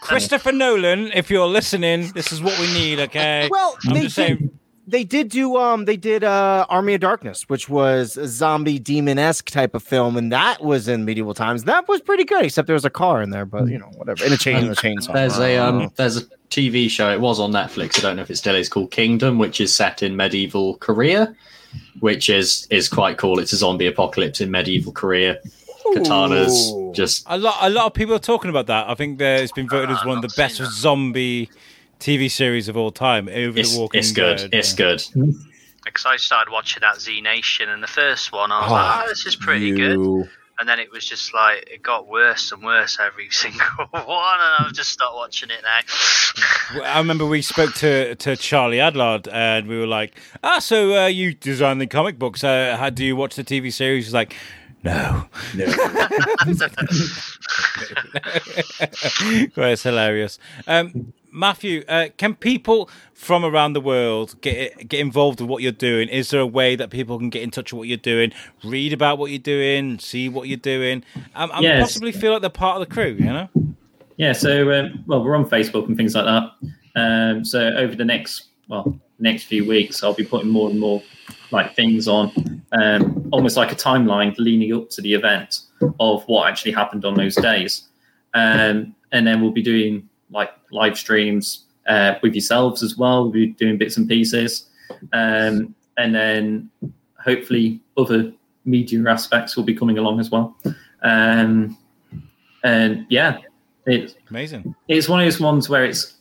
Christopher Nolan, if you're listening, this is what we need, okay? Well, I'm they just did, saying. they did do um they did uh Army of Darkness, which was a zombie demon esque type of film, and that was in medieval times. That was pretty good, except there was a car in there, but you know whatever, in a chain, in a chainsaw. There's a um there's a TV show. It was on Netflix. I don't know if it still is called Kingdom, which is set in medieval Korea, which is is quite cool. It's a zombie apocalypse in medieval Korea. Katanas, Ooh. just A lot, a lot of people are talking about that. I think that it's been voted as Ah, one of the best that. zombie TV series of all time. Over it's, the Walking it's good. Dead. It's good. Because I started watching that Z Nation, and the first one, I was Oh, like, "Oh, this is pretty good." You- And then it was just like it got worse and worse every (laughs) single one, and I've just stopped watching it now. (laughs) I remember we spoke to, to Charlie Adlard and we were like, ah, so uh, you design the comic books. Uh, how do you watch the TV series? He's like, no. No. (laughs) well, it's hilarious. Um, Matthew, uh, can people from around the world get get involved with what you're doing? Is there a way that people can get in touch with what you're doing, read about what you're doing, see what you're doing, um, and Yes. possibly feel like they're part of the crew? You know? Yeah, so um, well, we're on Facebook and things like that. Um, so over the next well next few weeks, I'll be putting more and more like things on, um, almost like a timeline leading up to the event of what actually happened on those days, um, and then we'll be doing like live streams uh, with yourselves as well. We'll be doing bits and pieces, um, and then hopefully other media aspects will be coming along as well. Um, and yeah, it's Amazing. it's one of those ones where it's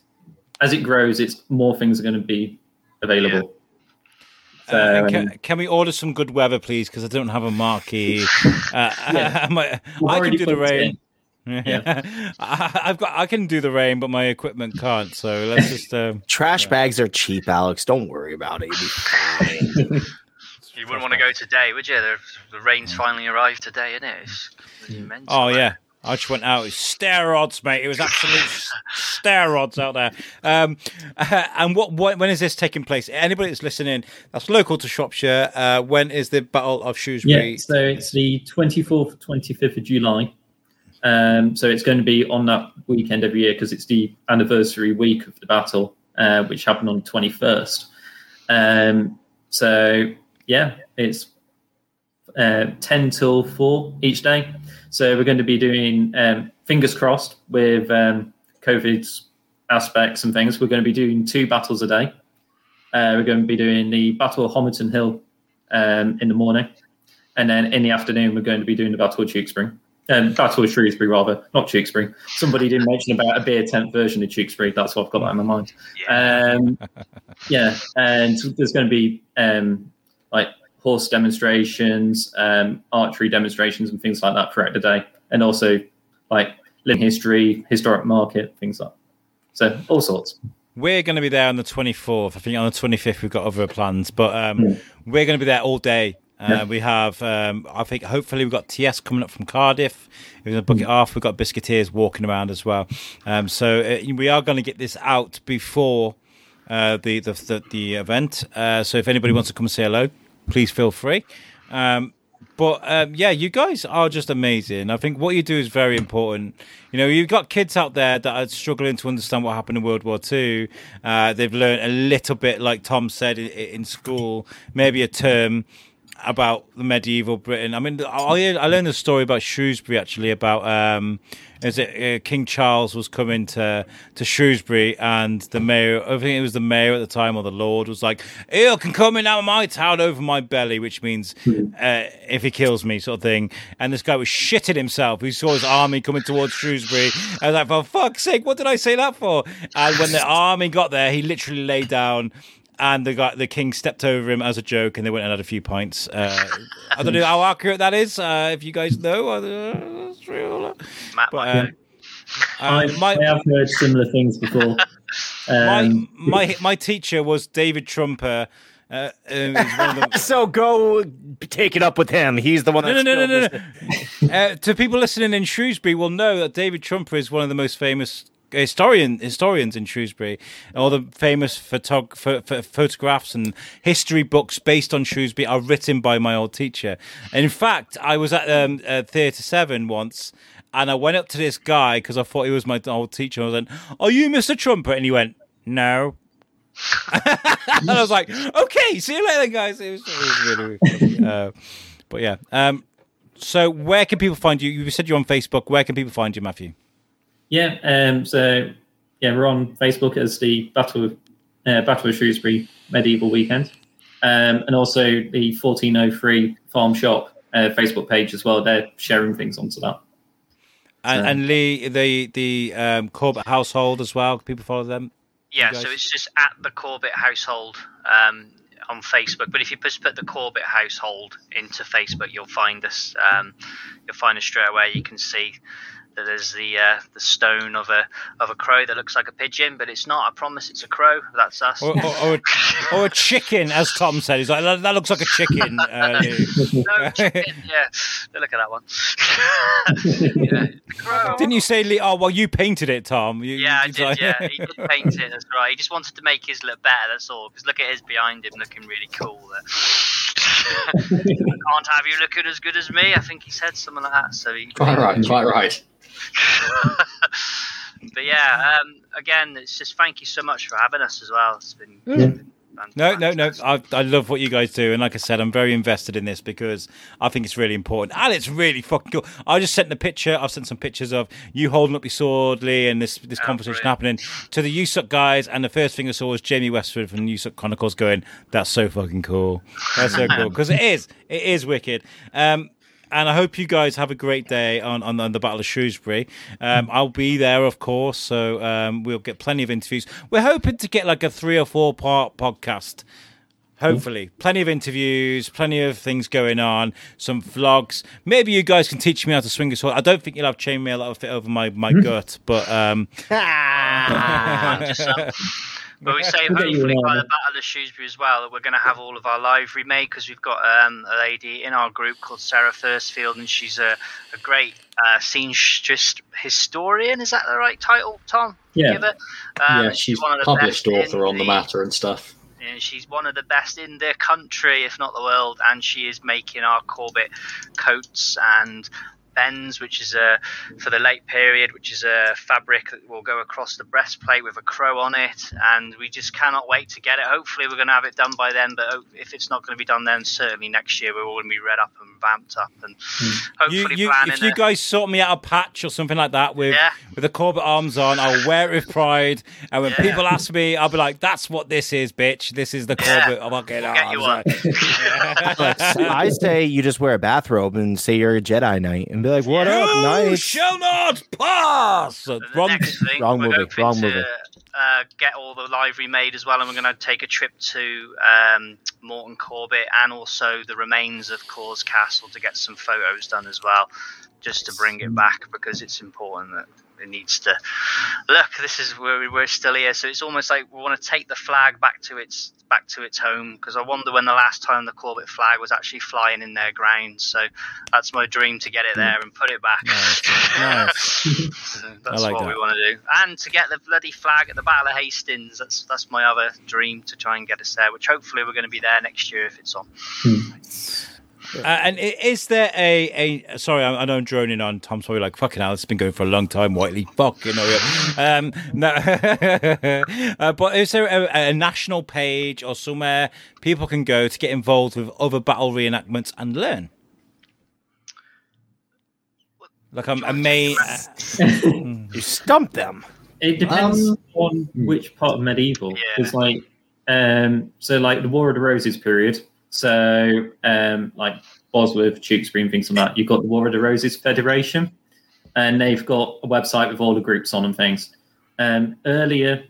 as it grows, it's more things are going to be available. Uh, and So, can, can we order some good weather, please? Because I don't have a marquee. (laughs) Uh, Yeah. (laughs) I, We've I can do the booked (laughs) it rain. I, I've got. I can do the rain, but my equipment can't. So let's just. Um, (laughs) Trash bags are cheap, Alex. Don't worry about it. You'll be fine. (laughs) You wouldn't want to go today, would you? The, the rain's finally arrived today, isn't it? It's, it's oh man. yeah, I just went out. It's steroids, mate. It was absolute s- steroids out there. Um, and what, what? When is this taking place? Anybody that's listening, that's local to Shropshire. Uh, when is the Battle of Shrewsbury? yeah, so it's the 24th, 25th of July. Um, so it's going to be on that weekend every year because it's the anniversary week of the battle, uh, which happened on the 21st. Um, so yeah, it's uh, 10 till 4 each day. So we're going to be doing, um, fingers crossed, with um, COVID's aspects and things, we're going to be doing two battles a day. Uh, we're going to be doing the Battle of Homildon Hill um, in the morning. And then in the afternoon, we're going to be doing the Battle of Tewkesbury. Um, Battle of Shrewsbury, rather, not Tewkesbury. Somebody did mention about a beer tent version of Tewkesbury. That's what I've got that in my mind. Yeah. Um, yeah, and there's going to be um, like horse demonstrations, um, archery demonstrations, and things like that throughout the day, and also like living history, historic market, things like. that. So all sorts. We're going to be there on the 24th. I think on the 25th we've got other plans, but um, Hmm. we're going to be there all day. Uh, Yeah. We have, um, I think, hopefully we've got TS coming up from Cardiff. We're going to book it off. We've got Biscuiteers walking around as well. Um, so uh, we are going to get this out before uh, the, the the the event. Uh, so if anybody wants to come and say hello, please feel free. Um, but um, yeah, you guys are just amazing. I think what you do is very important. You know, you've got kids out there that are struggling to understand what happened in World War Two. Uh, they've learned a little bit, like Tom said, in, in school, maybe a term about the medieval Britain. I mean, I, I learned a story about Shrewsbury actually about um, is it uh, King Charles was coming to to Shrewsbury and the mayor, I think it was the mayor at the time or the lord was like, "Ew, can come in out of my town over my belly," which means uh, if he kills me, sort of thing. And this guy was shitting himself. He saw his army coming towards Shrewsbury. I was like, "For fuck's sake, what did I say that for?" And when the (laughs) army got there, he literally lay down and the guy, the king, stepped over him as a joke, and they went and had a few pints. Uh, I don't know how accurate that is. Uh, if you guys know, uh, that's real. But might um. I, uh, my I have heard similar things before. (laughs) my Um, my my teacher was David Trumper. Uh, um, he's one of the, (laughs) So go take it up with him. He's the one. no, no, no, no, no, no. uh, to people listening in Shrewsbury will know that David Trumper is one of the most famous historian historians in Shrewsbury. All the famous photog- pho- pho- photographs and history books based on Shrewsbury are written by my old teacher. And in fact, I was at um, uh, Theatre Severn once. And I went up to this guy because I thought he was my old teacher. I was like, "Are you Mr. Trumper?" And he went, "No." (laughs) and I was like, "Okay, see you later, guys." It was, it was really, really funny. (laughs) Uh, but yeah, um, so where can people find you? You said you're on Facebook. Where can people find you, Matthew? Yeah, um, so yeah, we're on Facebook as the Battle of, uh, Battle of Shrewsbury Medieval Weekend, um, and also the 1403 Farm Shop uh, Facebook page as well. They're sharing things onto that. And, Um, and Lee, the the um, Corbet household as well. Can people follow them? Yeah, so it's just at the Corbet household um, on Facebook. But if you just put the Corbet household into Facebook, you'll find us. Um, you'll find us straight away. You can see that there's the uh, the stone of a of a crow that looks like a pigeon, but it's not. I promise, it's a crow. That's us. Or, or, or, a, (laughs) or a chicken, as Tom said. He's like, that, that looks like a chicken. Uh, (laughs) no, chicken, yeah. Look at that one. (laughs) yeah. Crow. Didn't you say, Oh, well, you painted it, Tom. You, Yeah, I you- did. Yeah, he did paint it. That's right. He just wanted to make his look better. That's all. Because look at his behind him, looking really cool. There. I (laughs) can't have you looking as good as me. I think he said something like that. So he. Quite right, quite right. (laughs) but yeah, um, again, it's just thank you so much for having us as well. It's been. Yeah. it's been No, no, no. I, I love what you guys do, and like I said, I'm very invested in this because I think it's really important, and it's really fucking cool. I just sent the picture. I've sent some pictures of you holding up your sword, Lee, and this this Oh, conversation brilliant. happening to the USUC guys. And the first thing I saw was Jamie Westford from USUC Chronicles going, "That's so fucking cool. That's so cool (laughs) because it is. It is wicked." Um, and I hope you guys have a great day on, on, on the Battle of Shrewsbury. Um, I'll be there, of course, so um, we'll get plenty of interviews. We're hoping to get like a three or four part podcast. Hopefully, plenty of interviews, plenty of things going on, some vlogs. Maybe you guys can teach me how to swing a sword. I don't think you'll have chainmail that'll fit over my, my gut, but um, (laughs) Just, um, but we say (laughs) hopefully by the. Battle of Shrewsbury as well that we're going to have all of our live remade because we've got um, a lady in our group called Sarah Firstfield and she's a, a great uh, seamstress historian. Is that the right title, Tom? Yeah. Give it? Um, yeah, she's one of the published best author on the matter and stuff. and she's one of the best in the country, if not the world. And she is making our Corbet coats and bends, which is a for the late period, which is a fabric that will go across the breastplate with a crow on it. And we just cannot wait to get it. Hopefully, we're going to have it done by then. But if it's not going to be done then, certainly next year we're all going to be read up and vamped up. And hmm. you, hopefully, you, planning if you a- guys sort me out a patch or something like that with Yeah. with the Corbet arms on, I'll wear it with pride. And when Yeah. people ask me, I'll be like, "That's what this is, bitch. This is the Yeah. Corbet fucking We'll get you arms." one. (laughs) (laughs) I say you just wear a bathrobe and say you're a Jedi Knight and be like, "What up, You shall not pass. the Wrong- next thing, wrong we're movie, wrong to, movie. Uh, get all the live remade as well, and we're going to take a trip to um, Moreton Corbet and also the remains of Caus Castle to get some photos done as well, just to bring it back because it's important that it needs to look. This is where we're still here. So it's almost like we want to take the flag back to its back to its home because I wonder when the last time the Corbet flag was actually flying in their grounds. So that's my dream to get it hmm. there and put it back. Nice. (laughs) Nice. So that's like what that. we want to do, and to get the bloody flag at the Battle of Hastings. That's that's my other dream to try and get us there. Which hopefully we're going to be there next year if it's on. Hmm. Uh, and is there a, a sorry, I, I know I'm droning on. Tom's probably like, fucking hell, it's been going for a long time, Whiteley. Fuck, you know. Um, no, (laughs) uh, but is there a, a national page or somewhere people can go to get involved with other battle reenactments and learn? Like a, a main. Uh, (laughs) You stumped them. It depends Um, on which part of medieval. Yeah. Because like, um, so like the War of the Roses period. So um, like Bosworth, Tewkesbury, and things like that. You've got the War of the Roses Federation, and they've got a website with all the groups on and things. Um, earlier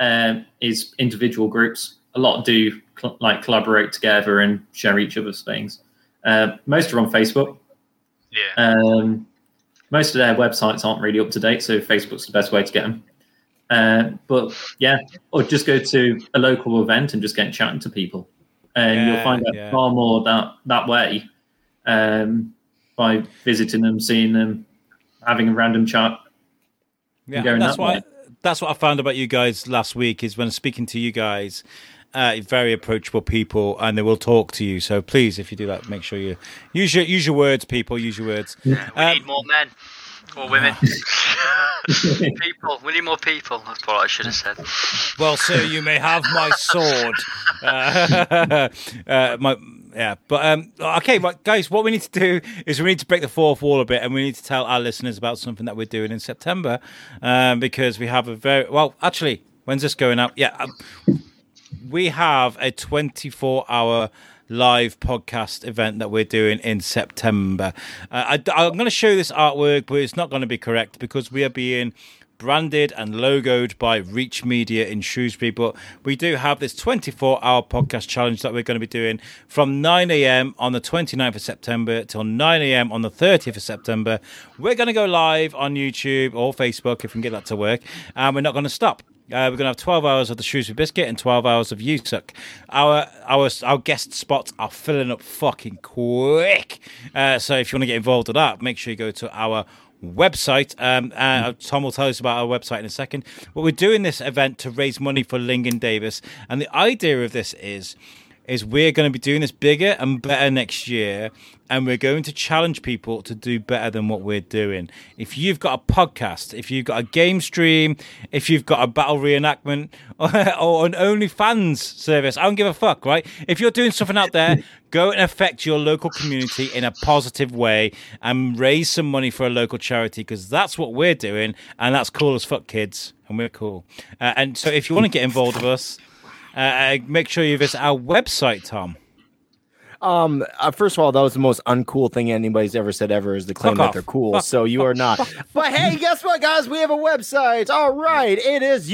um, is individual groups. A lot do cl- like collaborate together and share each other's things. Uh, most are on Facebook. Yeah. Um, most of their websites aren't really up to date, so Facebook's the best way to get them. Uh, but yeah, or just go to a local event and just get chatting to people, and Yeah, you'll find out yeah. far more that that way um, by visiting them, seeing them, having a random chat. Yeah, going that's that what that's what I found about you guys last week is when speaking to you guys, uh, very approachable people, and they will talk to you. So please, if you do that, make sure you use your use your words, people. Use your words. We Um, need more men or women. (laughs) people. We need more people. That's what I should have said. Well, sir, you may have my sword. (laughs) Uh, (laughs) uh, my. Yeah, but um, okay, right, guys. What we need to do is we need to break the fourth wall a bit, and we need to tell our listeners about something that we're doing in September, um, because we have a very well. Actually, when's this going out? Yeah, um, we have a 24 hour live podcast event that we're doing in September. Uh, I, am going to show this artwork, but it's not going to be correct because we are being branded and logoed by Reach Media in Shrewsbury. But we do have this 24 hour podcast challenge that we're going to be doing from 9 a.m. on the 29th of September till 9 a.m. on the 30th of September. We're going to go live on YouTube or Facebook if we can get that to work, and we're not going to stop. Uh, we're going to have 12 hours of the Shrewsbury Biscuit and 12 hours of USUC. Our our our guest spots are filling up fucking quick. Uh, so if you want to get involved with that, make sure you go to our website. Um, uh, Tom will tell us about our website in a second. But we're doing this event to raise money for Lingen Davies. And the idea of this is is we're going to be doing this bigger and better next year and we're going to challenge people to do better than what we're doing. If you've got a podcast if you've got a game stream if you've got a battle reenactment (laughs) or, an onlyfans service i don't give a fuck right? If you're doing something out there go and affect your local community in a positive way and raise some money for a local charity because that's what we're doing and that's cool as fuck kids and we're cool. Uh, and so if you want to get involved with us uh, uh, make sure you visit our website, Tom. Um, uh, first of all, that was the most uncool thing anybody's ever said ever is to claim Fuck that off. they're cool. Fuck- so you are not. but hey, guess what, guys? We have a website. All right. It is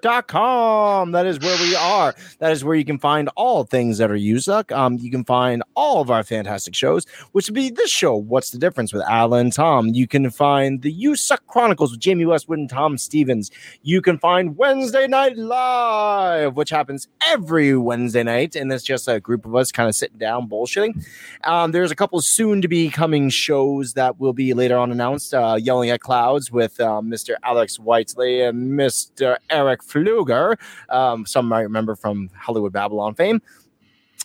usucknetwork.com. That is where we are. That is where you can find all things that are usuck. Um, you can find all of our fantastic shows, which would be this show, What's the Difference with Alan Tom. You can find the Usuck Chronicles with Jamie Westwood and Tom Stevens. You can find Wednesday Night Live, which happens every Wednesday night, and it's just a group of us kind of sitting down bullshitting. Um, there's a couple soon to be coming shows that will be later on announced. Uh, Yelling at Clouds with um, Mr. Alex Whiteley and Mr. Eric Fluger. Um, some might remember from Hollywood Babylon fame.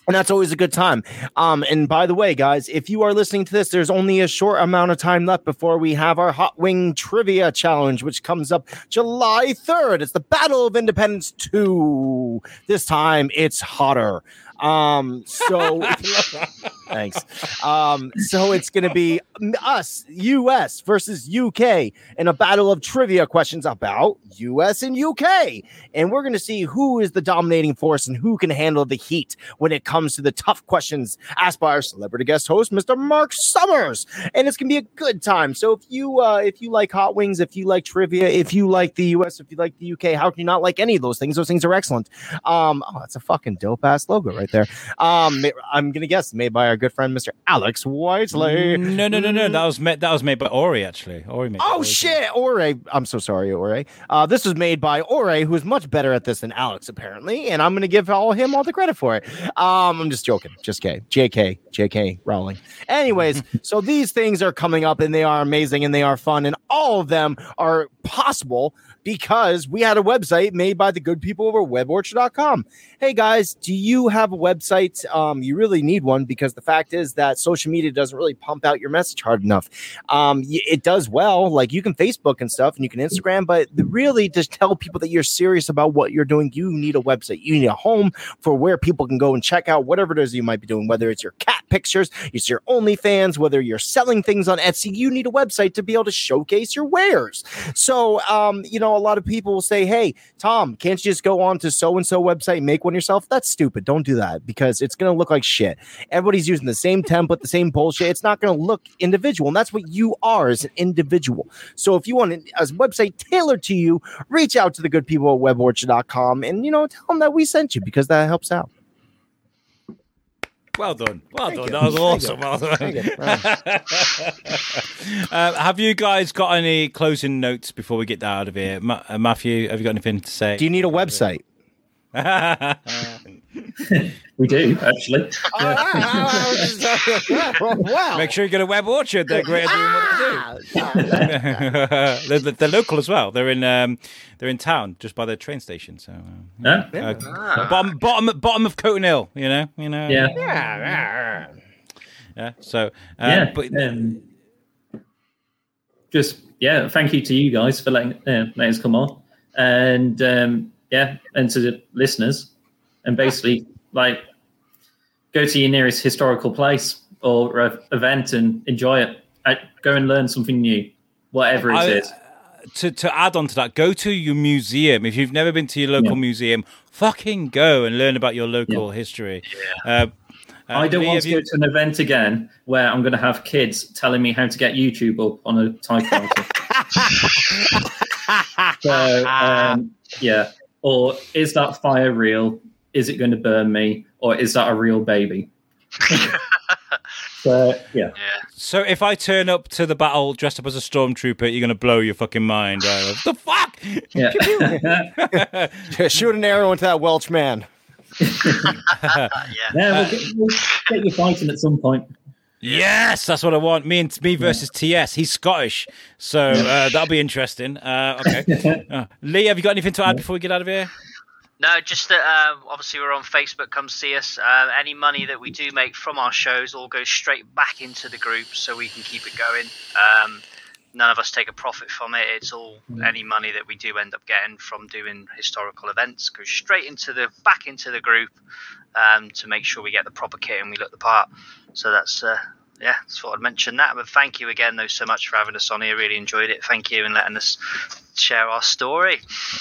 And that's always a good time. Um, and by the way, guys, if you are listening to this, there's only a short amount of time left before we have our Hot Wing Trivia Challenge, which comes up July 3rd. It's the Battle of Independence 2. This time it's hotter. Um, so (laughs) thanks. Um, so it's going to be us, US versus UK, in a battle of trivia questions about US and UK. And we're going to see who is the dominating force and who can handle the heat when it comes to the tough questions asked by our celebrity guest host, Mr. Mark Summers. And it's going to be a good time. So if you uh, if you like hot wings, if you like trivia, if you like the US, if you like the UK, how can you not like any of those things? Those things are excellent. Um, oh, that's a fucking dope ass logo right there. Um, I'm gonna guess made by our good friend Mr. Alex Whiteley. No, no, no, no. That was made. That was made by Ori actually. Ori made. Oh Ori. shit, Ore. I'm so sorry, Ore. Uh, this was made by Ore, who is much better at this than Alex, apparently, and I'm to give all him all the credit for it. Um, I'm just joking, just K, JK, JK Rowling. Anyways, (laughs) so these things are coming up, and they are amazing, and they are fun, and all of them are possible because we had a website made by the good people over weborchard.com. Hey guys, do you have a website? Um, you really need one because the fact is that social media doesn't really pump out your message hard enough. Um, it does well, like you can Facebook and stuff, and you can Instagram, but really to tell people that you're serious about what you're doing, you need a website. You need a home for where people can go and check out whatever it is you might be doing, whether it's your cat pictures, it's your OnlyFans, whether you're selling things on Etsy. You need a website to be able to showcase your wares. So, um, you know, a lot of people will say, "Hey, Tom, can't you just go on to so and so website and make one yourself?" That's stupid. Don't do that because it's going to look like shit. Everybody's using the same template, the same bullshit. It's not going to look individual, and that's what you are as an individual. So, if you want a website tailored to you, reach out to the good people at weborchard.com and you know tell them that we sent you because that helps out. Well done. Well Thank done. you. That was awesome. Well done. (laughs) uh, have you guys got any closing notes before we get out of here? Ma- uh, Matthew, have you got anything to say? Do you need a website? (laughs) We do actually. wow. (laughs) Make sure you get a web orchard. They're great at doing what they do. (laughs) they're, they're- they're local as well. They're in um, they're in town, just by the train station. So uh, Yeah. uh, bottom bottom bottom of Coton Hill. You know, you know. Yeah. yeah. So uh, yeah. but um, just yeah, thank you to you guys for letting uh, letting us come on, and um, yeah, and to the listeners, and basically like go to your nearest historical place or uh, event and enjoy it. Uh, go and learn something new, whatever it I- is. to to add on to that, go to your museum. If you've never been to your local Yeah. museum, fucking go and learn about your local history. Uh, uh, I don't Lee, want to you- go to an event again where I'm going to have kids telling me how to get YouTube up on a typewriter. (laughs) so, um, yeah. Or is that fire real? Is it going to burn me? Or is that a real baby? (laughs) so, yeah. Yeah. So if I turn up to the battle dressed up as a stormtrooper, you're gonna blow your fucking mind. Right? the fuck? Yeah. (laughs) Shoot an arrow into that Welsh man. (laughs) yeah. yeah we'll, get, we'll get you fighting at some point. Yes, that's what I want. Me and me versus TS. He's Scottish, so uh, (laughs) that'll be interesting. Uh, okay, (laughs) uh, Lee, have you got anything to add before we get out of here? No, just that uh, obviously we're on Facebook. Come see us. Uh, any money that we do make from our shows all goes straight back into the group, so we can keep it going. Um, none of us take a profit from it. It's all any money that we do end up getting from doing historical events goes straight into the back into the group um, to make sure we get the proper kit and we look the part. So that's uh, yeah, just thought I'd mention that. But thank you again, though, so much for having us on here. Really enjoyed it. Thank you and letting us share our story.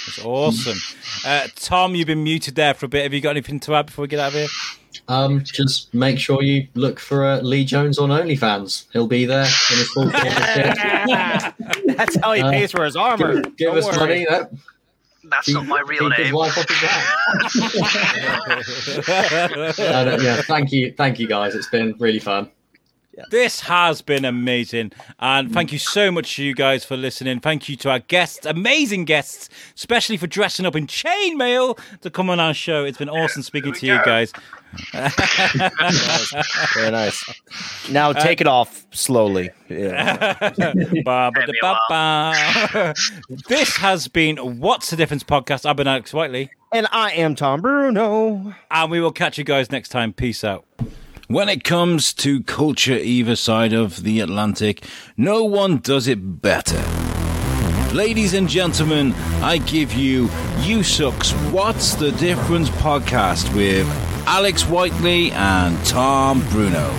It's awesome. Uh, Tom, you've been muted there for a bit. Have you got anything to add before we get out of here? Um, just make sure you look for uh, Lee Jones on OnlyFans. He'll be there in his full. (laughs) That's how he Uh, pays for his armor. give give us worry. money. That, That's not my real keep his name. wife off his back. (laughs) (laughs) Uh, yeah, thank you, thank you guys. It's been really fun. This has been amazing. And thank you so much to you guys for listening. Thank you to our guests, amazing guests, especially for dressing up in chainmail to come on our show. It's been awesome speaking to you guys. Very nice. Now uh, take it off slowly. Yeah. (laughs) Ba, ba, da, ba, ba. this has been What's the Difference podcast. I've been Alex Whiteley. and I am Tom Bruno. And we will catch you guys next time. Peace out. When it comes to culture either side of the Atlantic, no one does it better. Ladies and gentlemen, I give you You Sucks What's the Difference podcast with Alex Whiteley and Tom Bruno.